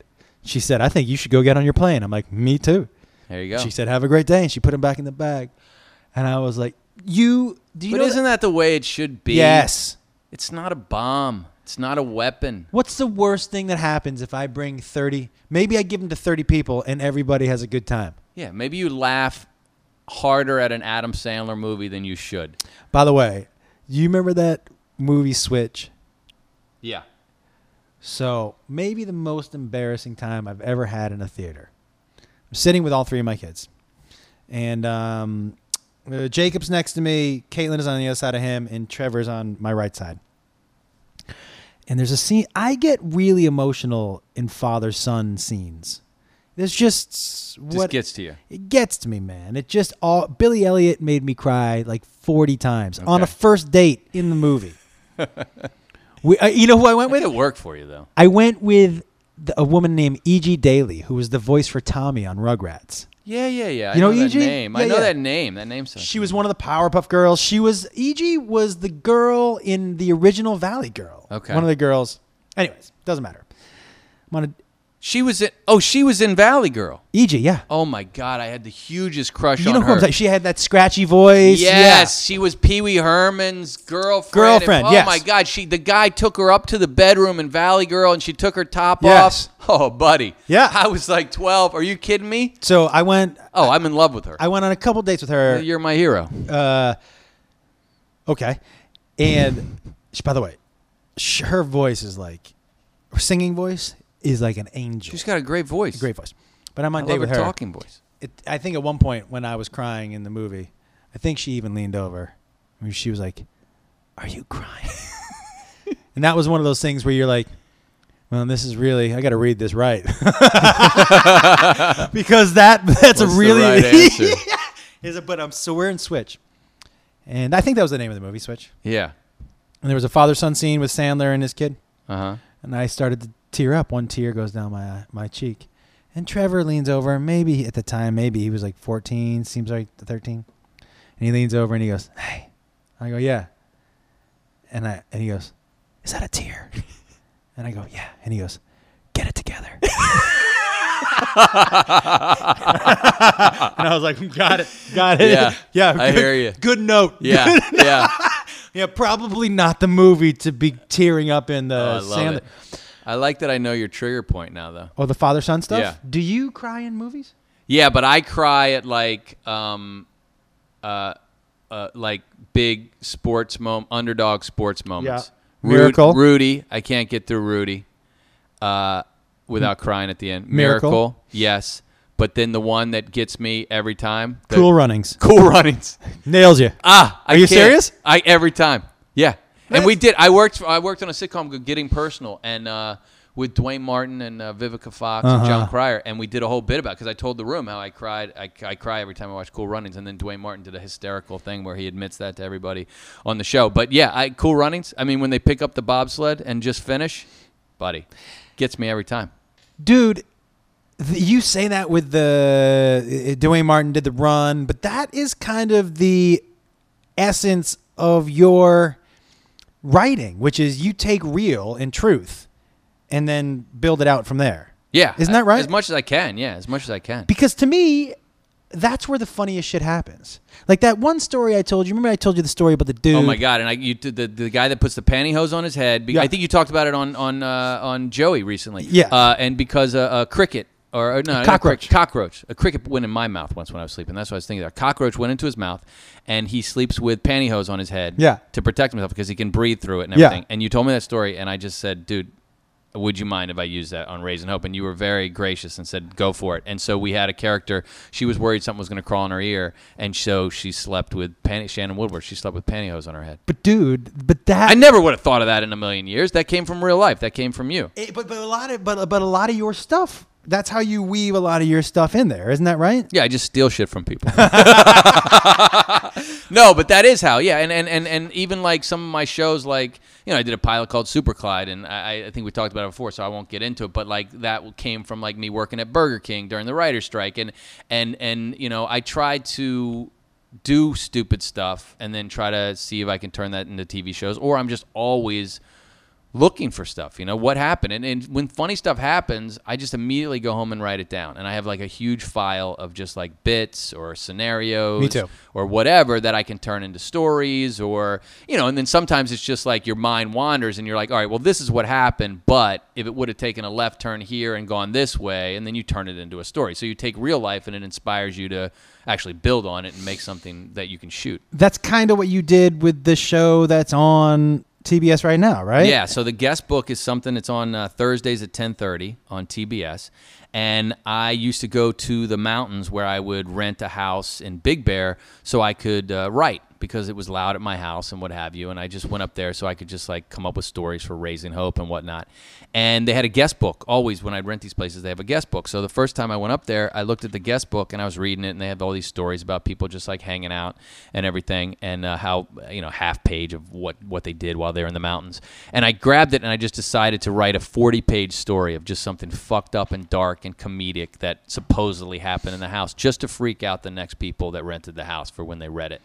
She said, I think you should go get on your plane. I'm like, Me too. There you go. She said, Have a great day. And she put him back in the bag. And I was like, You, do you but know? isn't that the way it should be? yes. It's not a bomb. It's not a weapon. What's the worst thing that happens if I bring 30? Maybe I give them to 30 people and everybody has a good time. Yeah, maybe you laugh harder at an Adam Sandler movie than you should. By the way, you remember that movie Switch? Yeah. So maybe the most embarrassing time I've ever had in a theater. I'm sitting with all three of my kids, and um, uh, Jacob's next to me. Caitlin is on the other side of him, and Trevor's on my right side. And there's a scene. I get really emotional in father son scenes. There's just Just what gets to you. it gets to me, man. It just all Billy Elliot made me cry like 40 times on a first date in the movie. we, uh, you know who I went with? It with? work for you though. I went with the, a woman named E.G. Daly, who was the voice for Tommy on Rugrats. Yeah, yeah, yeah. I You know that E.G.? name. I know yeah. that name. That name sounds. She was one of the Powerpuff Girls. She was E.G. was the girl in the original Valley Girl. Okay. one of the girls. Anyways, doesn't matter. I'm on She was in. Oh, she was in Valley Girl. E.G., Yeah, Oh my God, I had the hugest crush you on know her. who I'm saying? She had that scratchy voice. Yes, she was Pee Wee Herman's girlfriend. Girlfriend, Oh yes. my God, she the guy took her up to the bedroom in Valley Girl, and she took her top Yes. off. Oh, buddy. Yeah. I was like twelve. Are you kidding me? So I went. Oh, I'm in love with her. I went on a couple dates with her. You're my hero. Uh, okay. And she, by the way, sh- her voice is like, her singing voice is like an angel. She's got a great voice. great voice. But I'm I on love date with her talking voice. It, I think at one point when I was crying in the movie, I think she even leaned over. I mean, she was like, "Are you crying?" and that was one of those things where you're like, "Well, this is really I got to read this right," because that that's What's a the really right answer? is it. But um, so we're in Switch, and I think that was the name of the movie, Switch. Yeah. And there was a father son scene with Sandler and his kid, Uh huh. and I started to tear up. One tear goes down my my cheek, and Trevor leans over. Maybe at the time, maybe he was like 14, seems like 13, and he leans over and he goes, "Hey," I go, "Yeah," and I and he goes, "Is that a tear?" And I go, "Yeah," and he goes, "Get it together." and I was like, "Got it, got it." Yeah, yeah. I good- hear you. Good note. Yeah. yeah. Yeah, probably not the movie to be tearing up in the Oh, I it. I like that I know your trigger point now, though. Oh, the father son stuff. Yeah. Do you cry in movies? Yeah, but I cry at like um, uh, uh, like big sports mom underdog sports moments. Yeah. Miracle. Rudy, I can't get through Rudy, uh, without crying at the end. Miracle. yes. But then the one that gets me every time, the- Cool Runnings cool runnings. nails you. Ah, I Are you serious? I every time. Yeah, and we did. I worked. I worked on a sitcom, Getting Personal, and uh, with Duane Martin and uh, Vivica Fox and Jon Uh-huh. Cryer, and we did a whole bit about because I told the room how I cried. I, I cry every time I watch Cool Runnings, and then Duane Martin did a hysterical thing where he admits that to everybody on the show. But yeah, I Cool Runnings. I mean, when they pick up the bobsled and just finish, buddy, gets me every time. Dude, th- you say that with the uh, Duane Martin did the run, but that is kind of the essence of your writing, which is you take real and truth and then build it out from there. Yeah, Isn't that right? As much as I can. Yeah, as much as I can. Because to me, that's where the funniest shit happens. Like that one story I told you. Remember I told you the story about the dude. Oh my god! And I, you, the the guy that puts the pantyhose on his head. be- Yeah. I think you talked about it on on uh, on Joey recently. Yeah. Uh, and because a, a cricket or, or no, not cockroach. cricket, cockroach, a cricket went in my mouth once when I was sleeping. That's what I was thinking. A cockroach went into his mouth, and he sleeps with pantyhose on his head. Yeah. To protect himself because he can breathe through it and Yeah. everything. And you told me that story, and I just said, dude. Would you mind if I used that on Raising Hope? And you were very gracious and said, "Go for it." And so we had a character. She was worried something was going to crawl in her ear, and so she slept with panty. Shannon Woodward. She slept with pantyhose on her head. But dude, but that I never would have thought of that in a million years. That came from real life. That came from you. It- but but a lot of but but a lot of your stuff. That's how you weave a lot of your stuff in there, isn't that right? Yeah, I just steal shit from people. no, but that is how. Yeah, and, and, and, and even like some of my shows, like you know, I did a pilot called Super Clyde, and I, I think we talked about it before, so I won't get into it. But like that came from like me working at Burger King during the writer's strike, and and and you know, I tried to do stupid stuff and then try to see if I can turn that into TV shows, or I'm just always looking for stuff. You know what happened, and, and when funny stuff happens, I just immediately go home and write it down, and I have like a huge file of just like bits or scenarios, Me too. or whatever that I can turn into stories, or you know, and then sometimes it's just like your mind wanders, and you're like, all right, well, this is what happened, but if it would have taken a left turn here and gone this way, and then you turn it into a story. So you take real life, and it inspires you to actually build on it and make something that you can shoot. That's kind of what you did with the show that's on TBS right now, right? Yeah, so the guest book is something that's on uh, Thursdays at 10:30 on TBS. And I used to go to the mountains where I would rent a house in Big Bear so I could uh, write because it was loud at my house and what have you. And I just went up there so I could just like come up with stories for Raising Hope and whatnot. And they had a guest book. Always when I'd rent these places, they have a guest book. So the first time I went up there, I looked at the guest book and I was reading it, and they have all these stories about people just like hanging out and everything, and uh, how you know half page of what what they did while they're in the mountains. And I grabbed it and I just decided to write a forty page story of just something fucked up and dark and comedic that supposedly happened in the house, just to freak out the next people that rented the house for when they read it.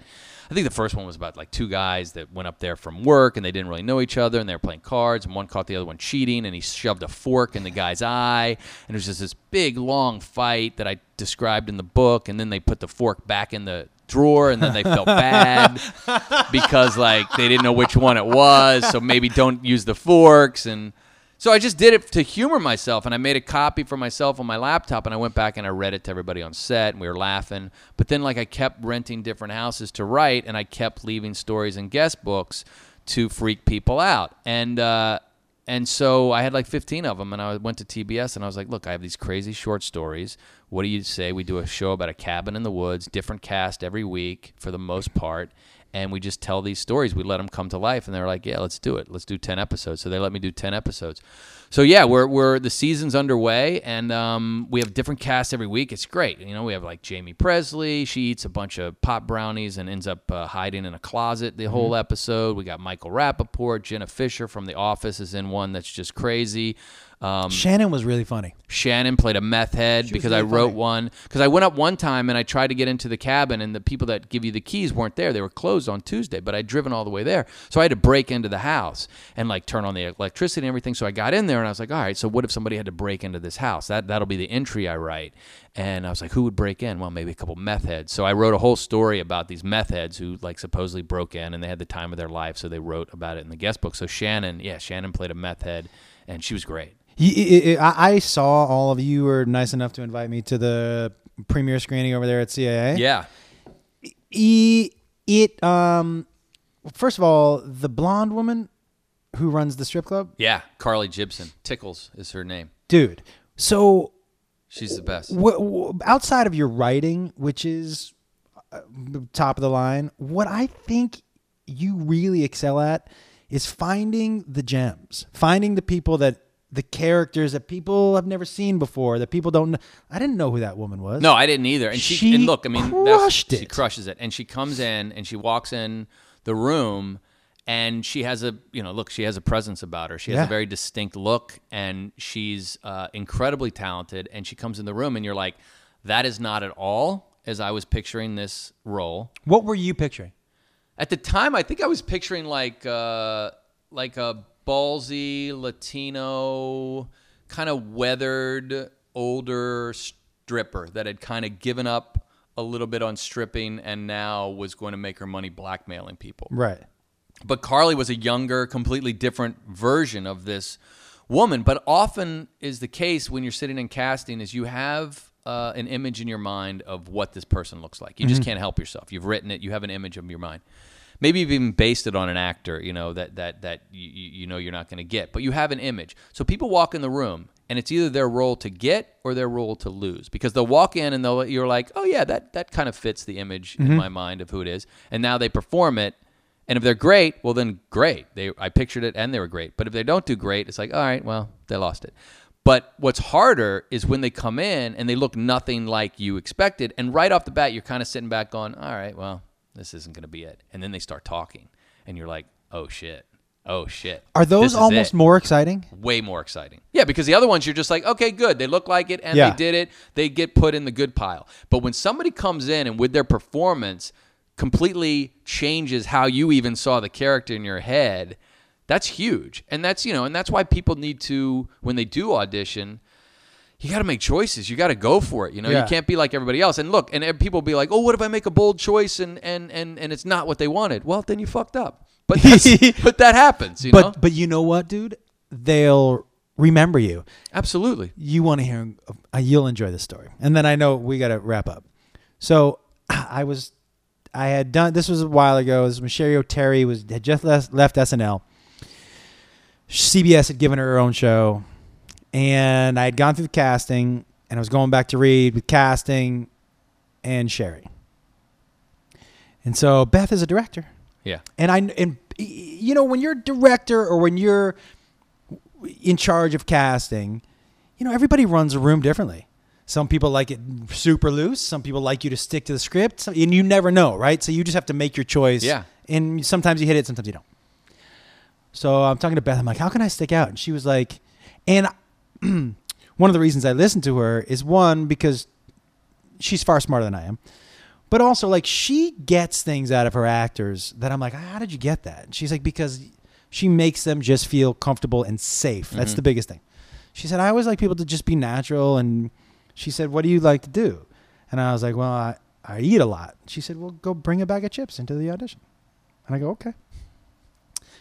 I think the first one was about like two guys that went up there from work and they didn't really know each other and they were playing cards and one caught the other one cheating and he shoved a fork in the guy's eye. And it was just this big long fight that I described in the book and then they put the fork back in the drawer and then they felt bad because like they didn't know which one it was. So maybe don't use the forks. And so I just did it to humor myself, and I made a copy for myself on my laptop, and I went back and I read it to everybody on set, and we were laughing. But then, like, I kept renting different houses to write, and I kept leaving stories and guest books to freak people out, and uh, and so I had like 15 of them, and I went to TBS, and I was like, look, I have these crazy short stories. What do you say we do a show about a cabin in the woods, different cast every week for the most part, and we just tell these stories. We let them come to life, and they're like, "Yeah, let's do it. Let's do ten episodes." So they let me do ten episodes. So yeah, we're we're the season's underway, and um, we have different casts every week. It's great. You know, we have like Jaime Pressly. She eats a bunch of pop brownies and ends up uh, hiding in a closet the whole episode. We got Michael Rapaport, Jenna Fischer from The Office is in one that's just crazy. Um, Shannon was really funny. Shannon played a meth head was because I wrote funny. one. Because I went up one time and I tried to get into the cabin, and the people that give you the keys weren't there. They were closed on Tuesday, but I'd driven all the way there. So I had to break into the house and like turn on the electricity and everything. So I got in there and I was like, all right, so what if somebody had to break into this house? That, that'll be the entry I write. And I was like, who would break in? Well, maybe a couple meth heads. So I wrote a whole story about these meth heads who like supposedly broke in and they had the time of their life. So they wrote about it in the guest book. So Shannon, yeah, Shannon played a meth head and she was great. I I saw all of you were nice enough to invite me to the premiere screening over there at CAA. Yeah. E- it um first of all, the blonde woman who runs the strip club, Yeah, Carly Jibson. Tickles is her name. dude. So She's the best. w- w- outside of your writing, which is uh, top of the line, what I think you really excel at is finding the gems, finding the people that the characters that people have never seen before, that people don't. Know. I didn't know who that woman was. No, I didn't either. And she, She and look, I mean, crushed that's, she it. crushes it. And she comes in and she walks in the room and she has a, you know, look, she has a presence about her. She has Yeah. a very distinct look and she's uh, incredibly talented. And she comes in the room and you're like, that is not at all as I was picturing this role. What were you picturing? At the time, I think I was picturing like uh, like a ballsy Latino, kind of weathered older stripper that had kind of given up a little bit on stripping and now was going to make her money blackmailing people. Right. But Carly was a younger, completely different version of this woman. But often is the case when you're sitting in casting is you have uh, an image in your mind of what this person looks like. You just can't help yourself. You've written it. You have an image of your mind. Maybe you've even based it on an actor, you know that that that you, you know you're not going to get, but you have an image. So people walk in the room, and it's either their role to get or their role to lose, because they'll walk in and they'll you're like, oh yeah, that that kind of fits the image in mm-hmm. my mind of who it is, and now they perform it, and if they're great, well then great. They I pictured it and they were great. But if they don't do great, it's like, all right, well, they lost it. But what's harder is when they come in and they look nothing like you expected, and right off the bat, you're kind of sitting back going, all right, well, this isn't going to be it. And then they start talking, and you're like, oh shit, oh shit. Are those almost it more exciting? way more exciting. Yeah, because the other ones you're just like, okay, good. They look like it and Yeah. they did it. They get put in the good pile. But when somebody comes in and with their performance completely changes how you even saw the character in your head, that's huge. And that's, you know, and that's why people need to when they do audition, you got to make choices. You got to go for it. You know, Yeah. you can't be like everybody else. And look, and people be like, "Oh, what if I make a bold choice and and and and it's not what they wanted?" Well, then you fucked up. But but that happens. You but know, but you know what, dude? They'll remember you. absolutely. You want to hear? Uh, you'll enjoy this story. And then I know we got to wrap up. So I was, I had done. This was a while ago. This Cheri Oteri was had just left, left SNL. CBS had given her her own show, and I had gone through the casting, and I was going back to read with casting, and Cheri. And so Beth is a director. Yeah. And I and you know when you're a director or when you're in charge of casting, you know everybody runs a room differently. Some people like it super loose. Some people like you to stick to the script, some- and you never know, right? So you just have to make your choice. Yeah. And sometimes you hit it, sometimes you don't. So I'm talking to Beth. I'm like, how can I stick out? And she was like, and one of the reasons I listen to her is one because she's far smarter than I am, but also like she gets things out of her actors that I'm like, how did you get that? And she's like, because she makes them just feel comfortable and safe. That's mm-hmm. the biggest thing. She said, I always like people to just be natural. And she said, what do you like to do? And I was like, well, I, I eat a lot. She said, well, go bring a bag of chips into the audition. And I go, okay.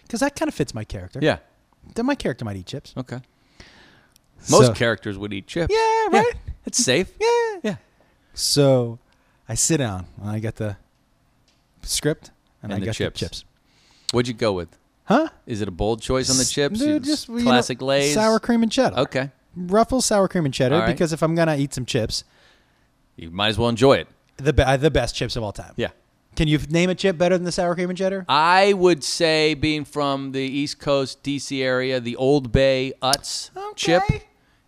Because that kind of fits my character. Yeah. Then my character might eat chips. Okay. Most So- characters would eat chips. Yeah, right. It's safe. Yeah. Yeah. So I sit down and I get the script and, And I the get chips. the chips. What'd you go with? Huh? Is it a bold choice on the chips? Dude, just you know, classic Lay's. Sour cream and cheddar. Okay. Ruffles sour cream and cheddar right. because if I'm gonna eat some chips, You might as well enjoy it. the be- uh, the best chips of all time. Yeah. Can you name a chip better than the sour cream and cheddar? I would say, being from the East Coast, DC area, the Old Bay Utz chip Okay.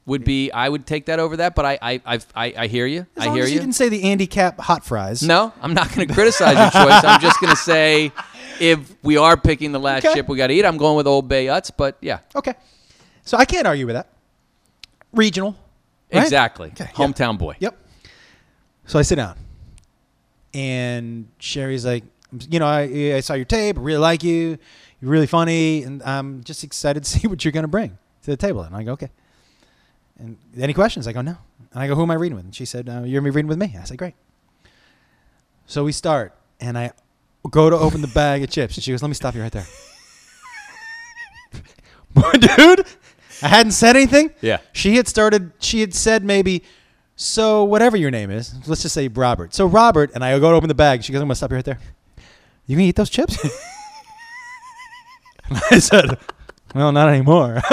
Would be. I would take that over that. But I, I, I, I, I hear you. As I long hear as you you. didn't say the Andy Capp hot fries. No, I'm not going to criticize your choice. I'm just going to say, if we are picking the last Okay. chip we got to eat, I'm going with Old Bay Utz. But yeah, Okay. So I can't argue with that. Regional. right? exactly. Okay, yeah. Hometown boy. Yep. So I sit down, and Cheri's like, you know, I, I saw your tape, I really like you, you're really funny, and I'm just excited to see what you're gonna bring to the table. And I go, okay. And any questions? I go, no. And I go, who am I reading with? And she said, uh, you're gonna be reading with me. I said, great. So we start, and I go to open the bag of chips, and she goes, let me stop you right there. Dude, I hadn't said anything. Yeah. She had started, she had said maybe, so whatever your name is, let's just say Robert. So Robert, and I go to open the bag. She goes, I'm going to stop you right there. You going to eat those chips? and I said, well, not anymore.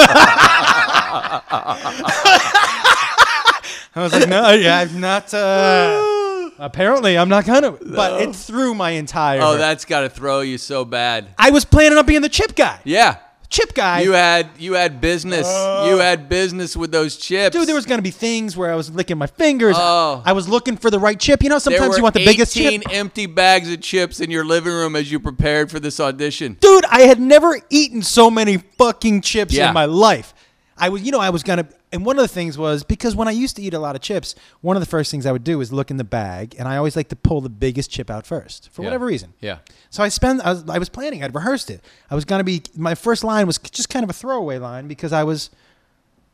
I was like, no, yeah, I'm not, uh, apparently I'm not to. But it threw my entire. Oh, that's got to throw you so bad. I was planning on being the chip guy. Yeah. Chip guy. You had you had business. you had business with those chips. Dude, there was gonna be things where I was licking my fingers. Oh. I was looking for the right chip. You know, There sometimes were you want the biggest 18 chip. empty bags of chips in your living room as you prepared for this audition. Dude, I had never eaten so many fucking chips Yeah. in my life. I was, you know, I was gonna, and one of the things was because when I used to eat a lot of chips, one of the first things I would do is look in the bag, and I always like to pull the biggest chip out first for Yeah. whatever reason. Yeah. So I spent, I was, I was planning, I'd rehearsed it. I was gonna be, my first line was just kind of a throwaway line because I was,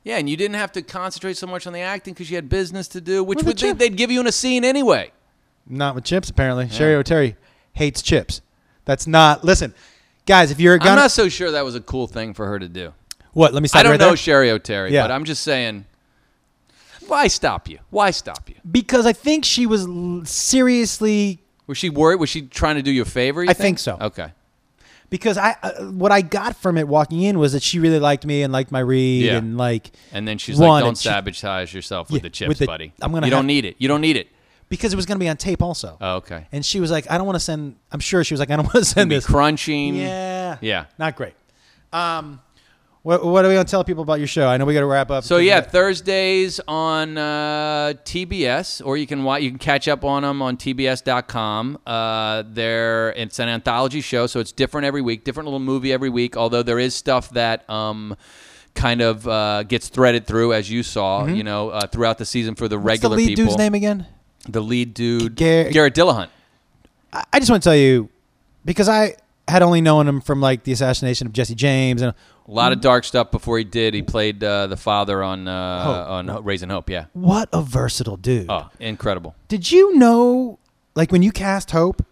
Yeah, and you didn't have to concentrate so much on the acting because you had business to do, which the would they, chip. they'd give you in a scene anyway. Not with chips, apparently. Cheri Oteri hates chips. That's not. Listen, guys, if you're a guy I'm not so sure that was a cool thing for her to do. What? Let me stop I don't right know there. Cheri Oteri, Yeah. but I'm just saying. Why stop you? Why stop you? because I think she was l- seriously Was she worried? Was she trying to do you a favor? you I think so. Okay. because I uh, what I got from it walking in was that she really liked me and liked my read Yeah. and like And then she's like, "Don't and she- sabotage yourself Yeah, with the chips, with the- buddy. I'm gonna You don't need it. You don't need it." because it was going to be on tape also. Oh, okay. and she was like, I don't want to send. I'm sure she was like, I don't want to send Be this. crunching. Yeah, Yeah. not great. Um, what what are we going to tell people about your show? I know we got to wrap up. So yeah, Thursdays on uh, TBS, or you can watch, you can catch up on them on TBS.com. Uh, they're it's an anthology show, so it's different every week, different little movie every week. Although there is stuff that um, kind of uh, gets threaded through, as you saw, you know, uh, throughout the season for the Mm-hmm. What's the lead people. dude's name again? The lead dude, Gar- Garrett Dillahunt. I I just want to tell you because I had only known him from like the assassination of Jesse James and A lot of dark stuff before he did. He played uh, the father on uh, Hope. on Ho- Raising Hope. Yeah. what a versatile dude. Oh, incredible. Did you know, like when you cast Hope,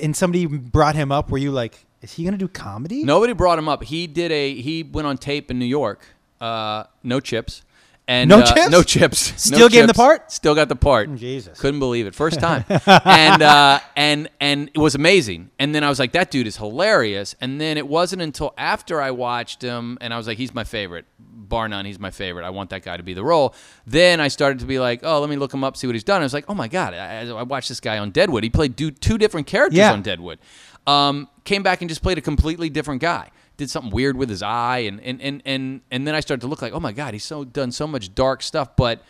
and somebody brought him up, were you like, is he gonna do comedy? Nobody brought him up. He did a he went on tape in New York. Uh, no chips. And No uh, chips? No chips. No Still gave him the part? Still got the part. Jesus. Couldn't believe it. First time. and uh, and and it was amazing. And then I was like, that dude is hilarious. And then it wasn't until after I watched him and I was like, he's my favorite. Bar none, he's my favorite. I want that guy to be the role. Then I started to be like, oh, let me look him up, see what he's done. I was like, oh my god, I, I watched this guy on Deadwood. He played du- two different characters Yeah. on Deadwood. Um, came back and just played a completely different guy. Did something weird with his eye, and and and and, and then I started to look like, oh my god, he's so done so much dark stuff. But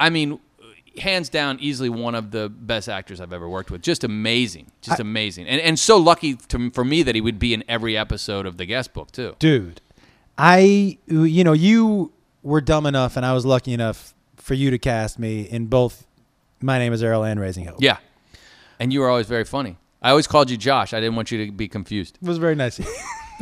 I mean, hands down, easily one of the best actors I've ever worked with. Just amazing, just amazing, and and so lucky to, for me that he would be in every episode of the guest book too. dude i you know you were dumb enough and i was lucky enough for you to cast me in both my name is earl and raising hope Yeah, and you were always very funny. I always called you Josh. I didn't want you to be confused. it was very nice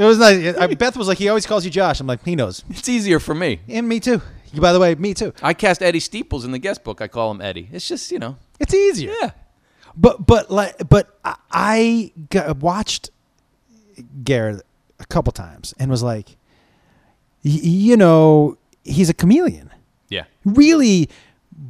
it was nice I, beth was like he always calls you josh i'm like he knows It's easier for me. and me too You, by the way me too I cast Eddie Steeples in the guest book. I call him Eddie. It's just you know, it's easier yeah. but but like but i, I got, watched garrett a couple times and was like you know he's a chameleon Yeah. really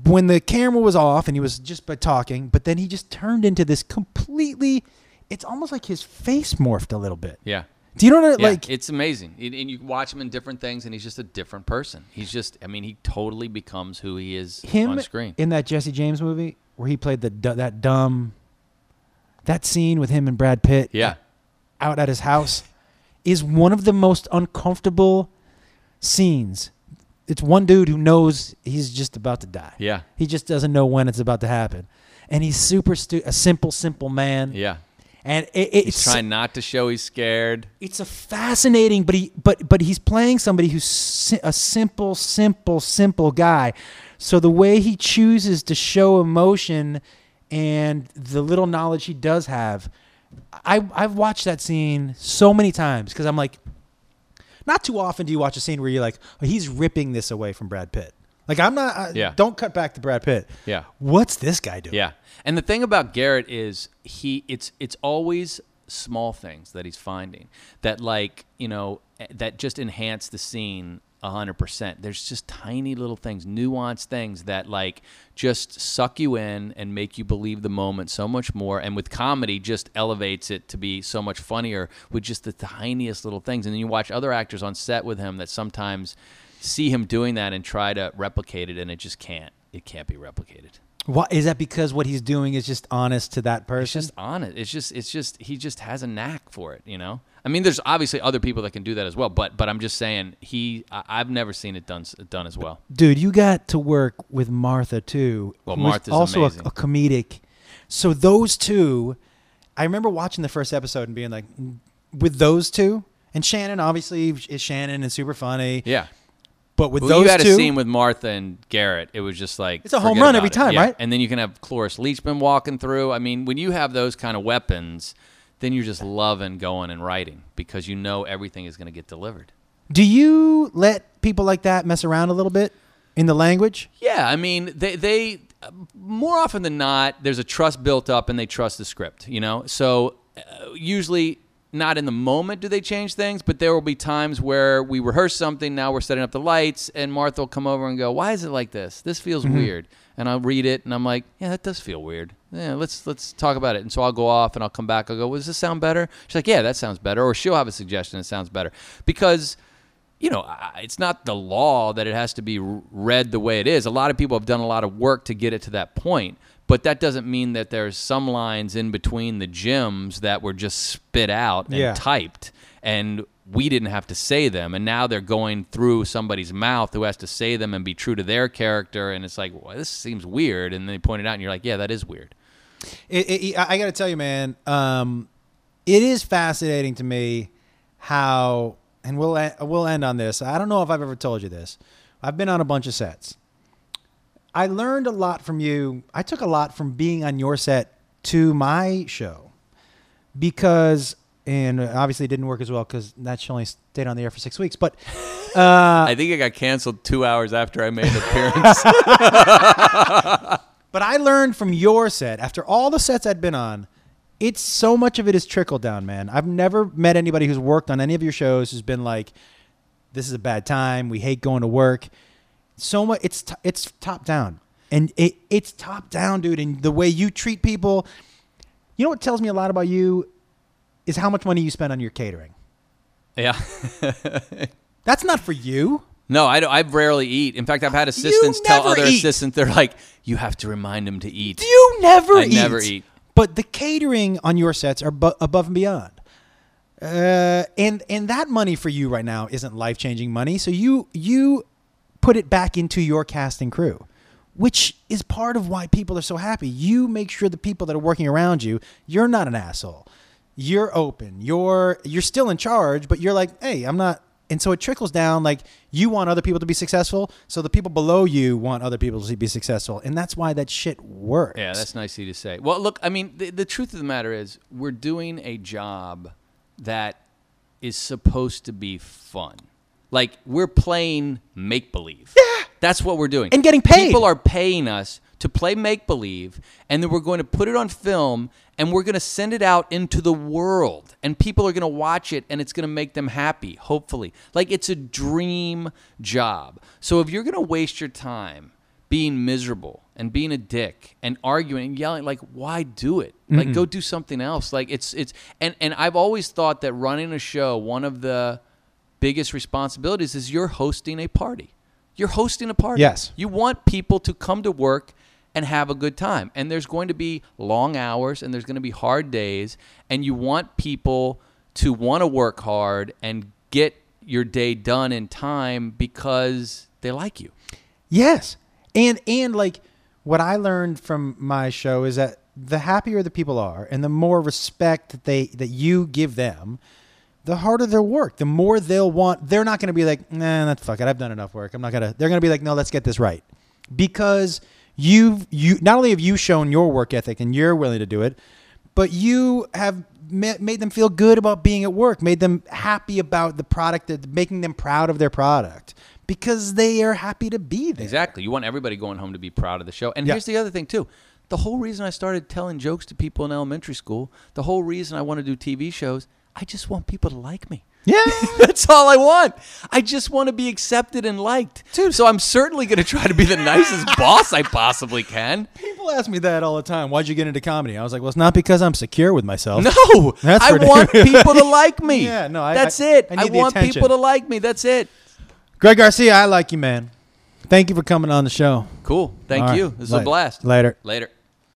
when the camera was off and he was just by talking but then he just turned into this completely it's almost like his face morphed a little bit Yeah. Do you know what I- Yeah, like? it's amazing, and and you watch him in different things, and he's just a different person. He's just, I mean, he totally becomes who he is him on screen. in that jesse james movie where he played the that dumb that scene with him and brad pitt yeah, out at his house is one of the most uncomfortable scenes. It's one dude who knows he's just about to die. Yeah, he just doesn't know when it's about to happen. And he's super stu- a simple simple man. Yeah. And it, it- He's it's trying not to show he's scared. it's a fascinating but he but but he's playing somebody who's a simple simple simple guy so the way he chooses to show emotion and the little knowledge he does have i i've watched that scene so many times because i'm like not too often do you watch a scene where you're like oh, he's ripping this away from brad pitt like i'm not I, Yeah. don't cut back to brad pitt Yeah. what's this guy doing Yeah. And the thing about Garrett is he it's it's always small things that he's finding that like, you know, eh, that just enhance the scene a hundred percent. There's just tiny little things, nuanced things that like just suck you in and make you believe the moment so much more. And with comedy, just elevates it to be so much funnier with just the tiniest little things. And then you watch other actors on set with him that sometimes see him doing that and try to replicate it, and it just can't. It can't be replicated. Why is that? Because what he's doing is just honest to that It's person. just on it. It's just it's just he just has a knack for it, you know. I mean, there's obviously other people that can do that as well, but but I'm just saying he I, I've never seen it done done as well. Dude, you got to work with Martha too. Well, Martha's also a, a comedic. So those two, I remember watching the first episode and being like, mm, with those two, and Shannon obviously is Shannon and super funny. Yeah. But with Well, those you had two, a scene with Martha and Garrett. It was just like It's a home run every it. time, Yeah. right? And then you can have Cloris Leachman walking through. I mean, when you have those kind of weapons, then you're just loving going and writing because you know everything is going to get delivered. do you let people like that mess around a little bit in the language? Yeah, I mean, they they more often than not, there's a trust built up and they trust the script, you know? So uh, usually not in the moment do they change things, but there will be times where we rehearse something, now we're setting up the lights, and Martha will come over and go, Why is it like this? This feels mm-hmm. weird. And I'll read it and I'm like, Yeah, that does feel weird. Yeah, let's let's talk about it. And so I'll go off and I'll come back. I'll go, well, does this sound better? She's like, Yeah, that sounds better. Or she'll have a suggestion that sounds better. Because you know, it's not the law that it has to be read the way it is. A lot of people have done a lot of work to get it to that point, but that doesn't mean that there's some lines in between the gems that were just spit out and Yeah. typed, and we didn't have to say them. And now they're going through somebody's mouth who has to say them and be true to their character. And it's like, well, this seems weird. And they point it out, and you're like, yeah, that is weird. It, it, I got to tell you, man, um, it is fascinating to me how, and we'll we'll end on this. I don't know if I've ever told you this. I've been on a bunch of sets. I learned a lot from you. I took a lot from being on your set to my show because, and obviously it didn't work as well because that show only stayed on the air for six weeks. But uh, I think it got canceled two hours after I made an appearance. But I learned from your set after all the sets I'd been on. It's so much of it is trickle down, man. I've never met anybody who's worked on any of your shows who's been like, "This is a bad time. We hate going to work." So much. It's t- it's top down, and it it's top down, dude. And the way you treat people. You know what tells me a lot about you is how much money you spend on your catering. yeah. That's not for you. No, I, don't- I rarely eat. In fact, I've had assistants tell other eat. assistants, they're like, you have to remind them to eat. You never I eat. never eat. But the catering on your sets are bu- above and beyond. Uh, and and that money for you right now isn't life changing money. So you you put it back into your cast and crew, which is part of why people are so happy. You make sure the people that are working around you, you're not an asshole. You're open. You're you're still in charge, but you're like, hey, I'm not. And so it trickles down. Like you want other people to be successful, so the people below you want other people to be successful, and that's why that shit works. Yeah, that's nice to say. Well, look, I mean, the, the truth of the matter is, we're doing a job that is supposed to be fun. Like we're playing make believe. Yeah, that's what we're doing, And getting paid. People are paying us to play make believe, and then we're going to put it on film, and we're going to send it out into the world, and people are going to watch it, and it's going to make them happy. Hopefully, like it's a dream job. So if you're going to waste your time being miserable and being a dick and arguing and yelling like why do it like go do something else like it's it's and and I've always thought that running a show one of the biggest responsibilities is you're hosting a party. You're hosting a party. Yes. you want people to come to work and have a good time. And there's going to be long hours and there's going to be hard days. And you want people to want to work hard and get your day done in time because they like you. Yes. And and like what I learned from my show is that the happier the people are and the more respect that they that you give them, the harder their work. The more they'll want they're not gonna be like, nah, that's fuck it, I've done enough work. I'm not gonna they're gonna be like, no, let's get this right. Because you've you not only have you shown your work ethic and you're willing to do it, but you have made them feel good about being at work, made them happy about the product, that making them proud of their product because they are happy to be there. Exactly. You want everybody going home to be proud of the show. And Yeah. here's the other thing too. The whole reason I started telling jokes to people in elementary school, the whole reason I want to do TV shows, I just want people to like me. Yeah. That's all I want. I just want to be accepted and liked. Dude. So I'm certainly going to try to be the nicest boss I possibly can. People ask me that all the time. Why'd you get into comedy? I was like, well, it's not because I'm secure with myself. No, That's I want people to like me. Yeah, no, I- that's I- it. I I, want attention. people to like me. That's it. Greg Garcia, I like you, man. Thank you for coming on the show. Cool. Thank All right. you. This was Later. a blast. Later. Later.